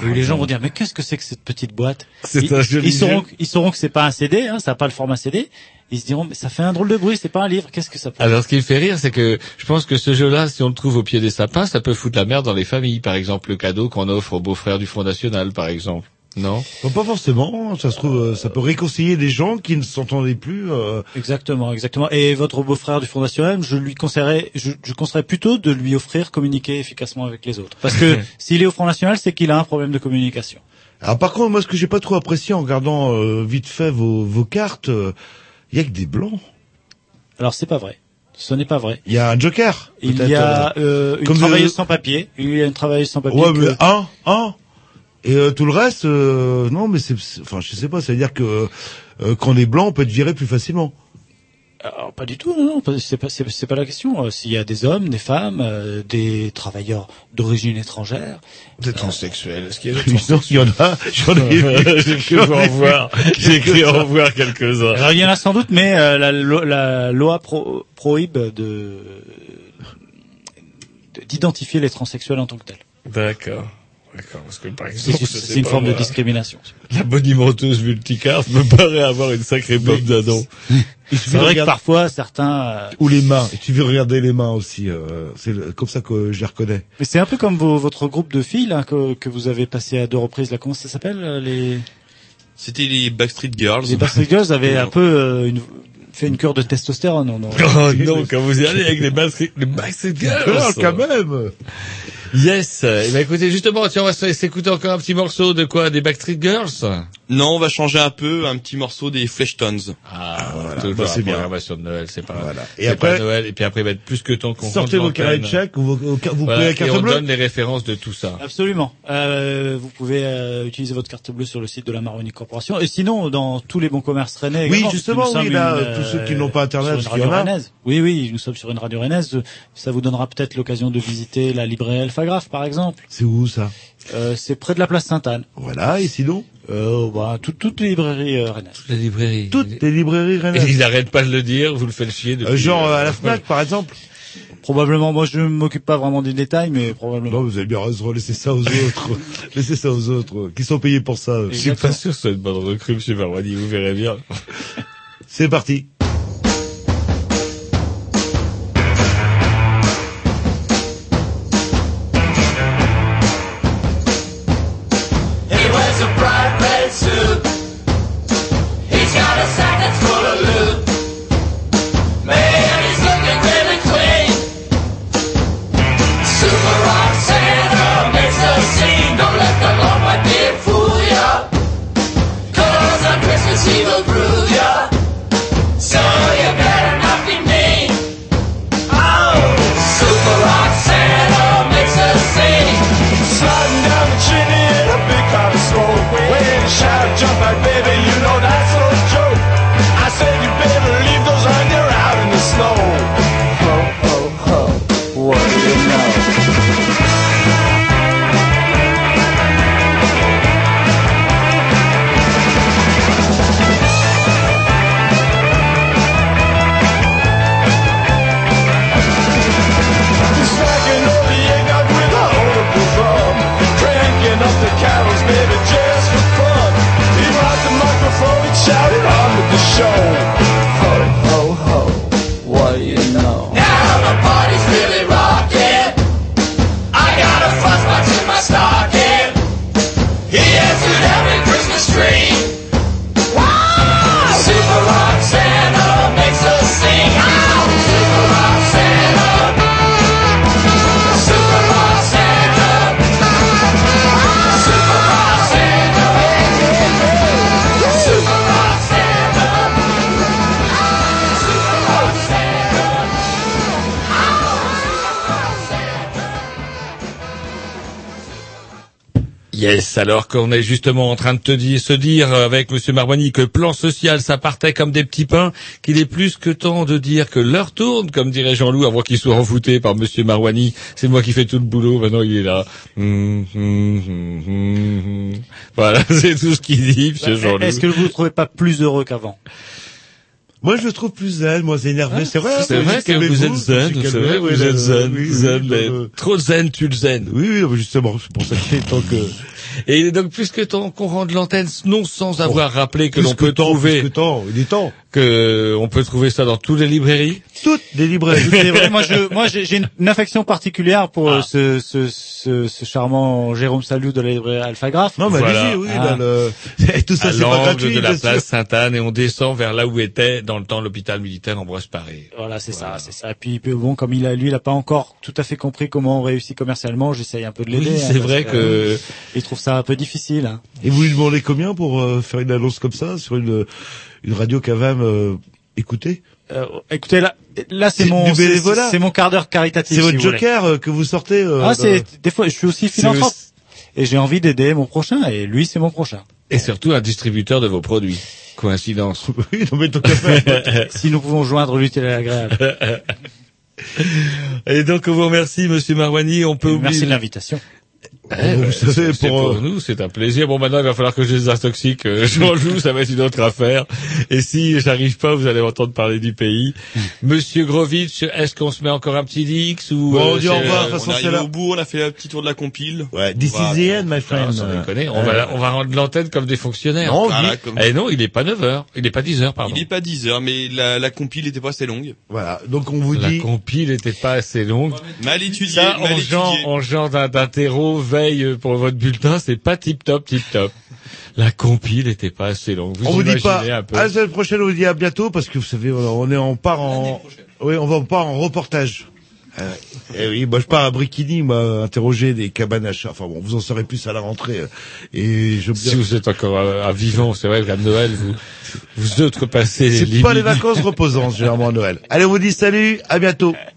Et les gens vont dire mais qu'est-ce que c'est que cette petite boîte? Ils, un joli ils sauront, ils sauront que c'est pas un CD, hein, ça n'a pas le format CD. Ils se diront mais ça fait un drôle de bruit, c'est pas un livre, qu'est-ce que ça peut Alors, ce qui me fait rire, c'est que je pense que ce jeu-là, si on le trouve au pied des sapins, ça peut foutre la merde dans les familles. Par exemple, le cadeau qu'on offre au beau-frère du Front National, par exemple. Non Bon, pas forcément. Ça se trouve, euh, ça peut réconcilier des gens qui ne s'entendaient plus. euh, Exactement, exactement. Et votre beau-frère du Front National, je lui conseillerais, je, je conseillerais plutôt de lui offrir communiquer efficacement avec les autres. Parce que s'il est au Front National, c'est qu'il a un problème de communication. Alors par contre, moi, ce que j'ai pas trop apprécié en regardant euh, vite fait vos, vos cartes, il y a que des blancs. Alors c'est pas vrai. Ce n'est pas vrai. Il y a un joker. Il y a euh, euh, une comme de- travailleuse sans papier. Il y a une travailleuse sans papier. Ouais, mais un, un. Et euh, tout le reste, euh, non, mais c'est, enfin, je sais pas. Ça veut dire que euh, quand on est blanc, on peut être viré plus facilement. Alors, pas du tout, non, non, c'est pas, c'est, c'est pas la question. Euh, S'il y a des hommes, des femmes, euh, des travailleurs d'origine étrangère, Des transsexuels. Est-ce qu'il y a des Il y en a. J'en ai vu. J'ai cru en voir. J'ai cru en voir quelques-uns. Alors il y en a sans doute, mais euh, la, lo- la loi pro, prohibe de, de- d'identifier les transsexuels en tant que tels. D'accord. D'accord, parce que par exemple, C'est, une forme de discrimination. La bonimenteuse multicarte me paraît avoir une sacrée pomme d'Adam. C'est vrai que parfois certains. euh, Ou les mains. Et tu veux regarder les mains aussi. euh, c'est comme ça que je les reconnais. Mais c'est un peu comme vos- votre groupe de filles là, que, que vous avez passé à deux reprises. Là, comment ça s'appelle euh, les C'était les Backstreet Girls. Les Backstreet Girls avaient un peu euh, une- fait une cure de testostérone. Non, non. Oh non, quand vous y allez avec les Backstreet, les Backstreet Girls. Ah, quand même. Yes. Eh ben, écoutez, justement, tiens, on va s'écouter encore un petit morceau de quoi? Des Backstreet Girls? Non, on va changer un peu, un petit morceau des Fleshtones. Ah, voilà. toujours Bah, c'est la bien. programmation de Noël, c'est pas, Voilà. et après, après- pas Noël, et puis après, il va être plus que temps qu'on Sortez vos carrés de chèques ou vos, vous Voilà, prenez la et carte on bleue. donne les références de tout ça. Absolument. Euh, vous pouvez euh, utiliser votre carte bleue sur le site de la Maroni Corporation. Et sinon, dans tous les bons commerces rennais. Oui, justement, oui, là, une, tous ceux qui euh, n'ont pas Internet, sur parce une qu'il y radio en a. rennaise. Oui, oui, nous sommes sur une radio rennaise. Ça vous donnera peut-être l'occasion de visiter la librairie Par exemple. C'est où ça? Euh, C'est près de la place Sainte-Anne. Voilà. Et sinon? Euh, bah, tout- toutes les librairies euh, rennaises. Toutes les librairies. Toutes les librairies Et rennaises. il arrête pas de le dire, vous le faites chier depuis. Euh, genre euh, à la Fnac, par exemple. Probablement, moi je ne m'occupe pas vraiment des détails, mais probablement. Non, vous avez bien raison. Laissez ça aux autres. Laissez ça aux autres. Qui sont payés pour ça. Je suis pas sûr que ce soit une bonne recrue, monsieur Marwani, vous verrez bien. C'est parti. Alors qu'on est justement en train de te dire, se dire euh, avec Monsieur Marwani que plan social, ça partait comme des petits pains, qu'il est plus que temps de dire que l'heure tourne, comme dirait Jean-Loup, avant qu'il soit envoûté par Monsieur Marwani. C'est moi qui fais tout le boulot, maintenant il est là. Hum, hum, hum, hum, hum. Voilà, c'est tout ce qu'il dit, Monsieur Jean-Loup. Est-ce que vous ne trouvez pas plus heureux qu'avant? Moi, je le trouve plus zen, moins énervé. c'est vrai. C'est vrai que vous êtes zen, c'est vrai, que vous êtes zen, zen, mais trop zen, tu le zen. Oui, oui, justement, c'est pour ça qu'il est temps que... Et donc, plus que temps qu'on rende l'antenne, non sans avoir rappelé que l'on peut temps, trouver, plus que temps, il est temps. Que on peut trouver ça dans toutes les librairies. Toutes les librairies. Moi, je, moi, j'ai j'ai une, affection particulière pour Ah. ce, ce, ce, ce charmant Jérôme Salut de la librairie Alphagraphe. Non, mais Voilà. oui, Ah. là, le... Et tout ça, c'est pas l'angle gratuit, de la place Sainte-Anne et on descend vers là où était dans le temps l'hôpital militaire Ambroise Paré. Voilà, c'est ça, c'est ça. Et puis, bon, comme il a, lui, il a pas encore tout à fait compris comment on réussit commercialement, j'essaye un peu de l'aider. Oui, hein, c'est vrai que euh, il trouve ça un peu difficile. Hein. Et vous lui demandez combien pour euh, faire une annonce comme ça sur une, une radio quand même euh, écoutée Euh, écoutez, là, là, c'est mon, c'est mon quart d'heure caritatif. C'est votre joker euh, que vous sortez euh, Ah, c'est des fois, je suis aussi philanthrope. aussi- Et j'ai envie d'aider mon prochain, et lui, c'est mon prochain. et surtout un distributeur de vos produits. coïncidence. Oui, non mais si nous pouvons joindre l'utile à l'agréable. Et donc on vous remercie, Monsieur Marwani. On peut oublier. Merci de l'invitation. Eh, Vous ben, savez, pour, pour euh, nous, c'est un plaisir. Bon, maintenant, il va falloir que je les intoxique. Euh, Jean joue, ça va être une autre affaire. Et si j'arrive pas, vous allez entendre parler du pays. Monsieur Grovitch, est-ce qu'on se met encore un petit Dix ou Bon, on euh, dit au revoir, de toute on façon, est c'est là. au bout, on a fait un petit tour de la compile. Ouais, On this va- is the end, my friend. déconner. On va, on va rendre l'antenne comme des fonctionnaires. Non, Voilà, dit- comme- Eh non, il est pas 9 heures. Il est pas 10 heures, pardon. Il est pas 10 heures, mais la, la compile était pas assez longue. Voilà, donc on vous La dit... compile était pas assez longue. Mal étudié, Ça, mal en genre, étudié. en genre d'un veille pour votre bulletin, c'est pas tip top, tip top. La compile était pas assez longue. Vous on vous dit pas un peu. à la semaine prochaine, on vous dit à bientôt parce que vous savez, on est en part en, oui, on va en part en reportage. Euh, eh oui, moi je pars à Brikini, moi, interroger des cabanes à chats. Enfin bon, vous en saurez plus à la rentrée. euh, Et je Si vous êtes encore à, à vivant, c'est vrai qu'à Noël, vous, vous outrepassez les c'est pas les vacances reposantes généralement à Noël. Allez, on vous dit salut, à bientôt.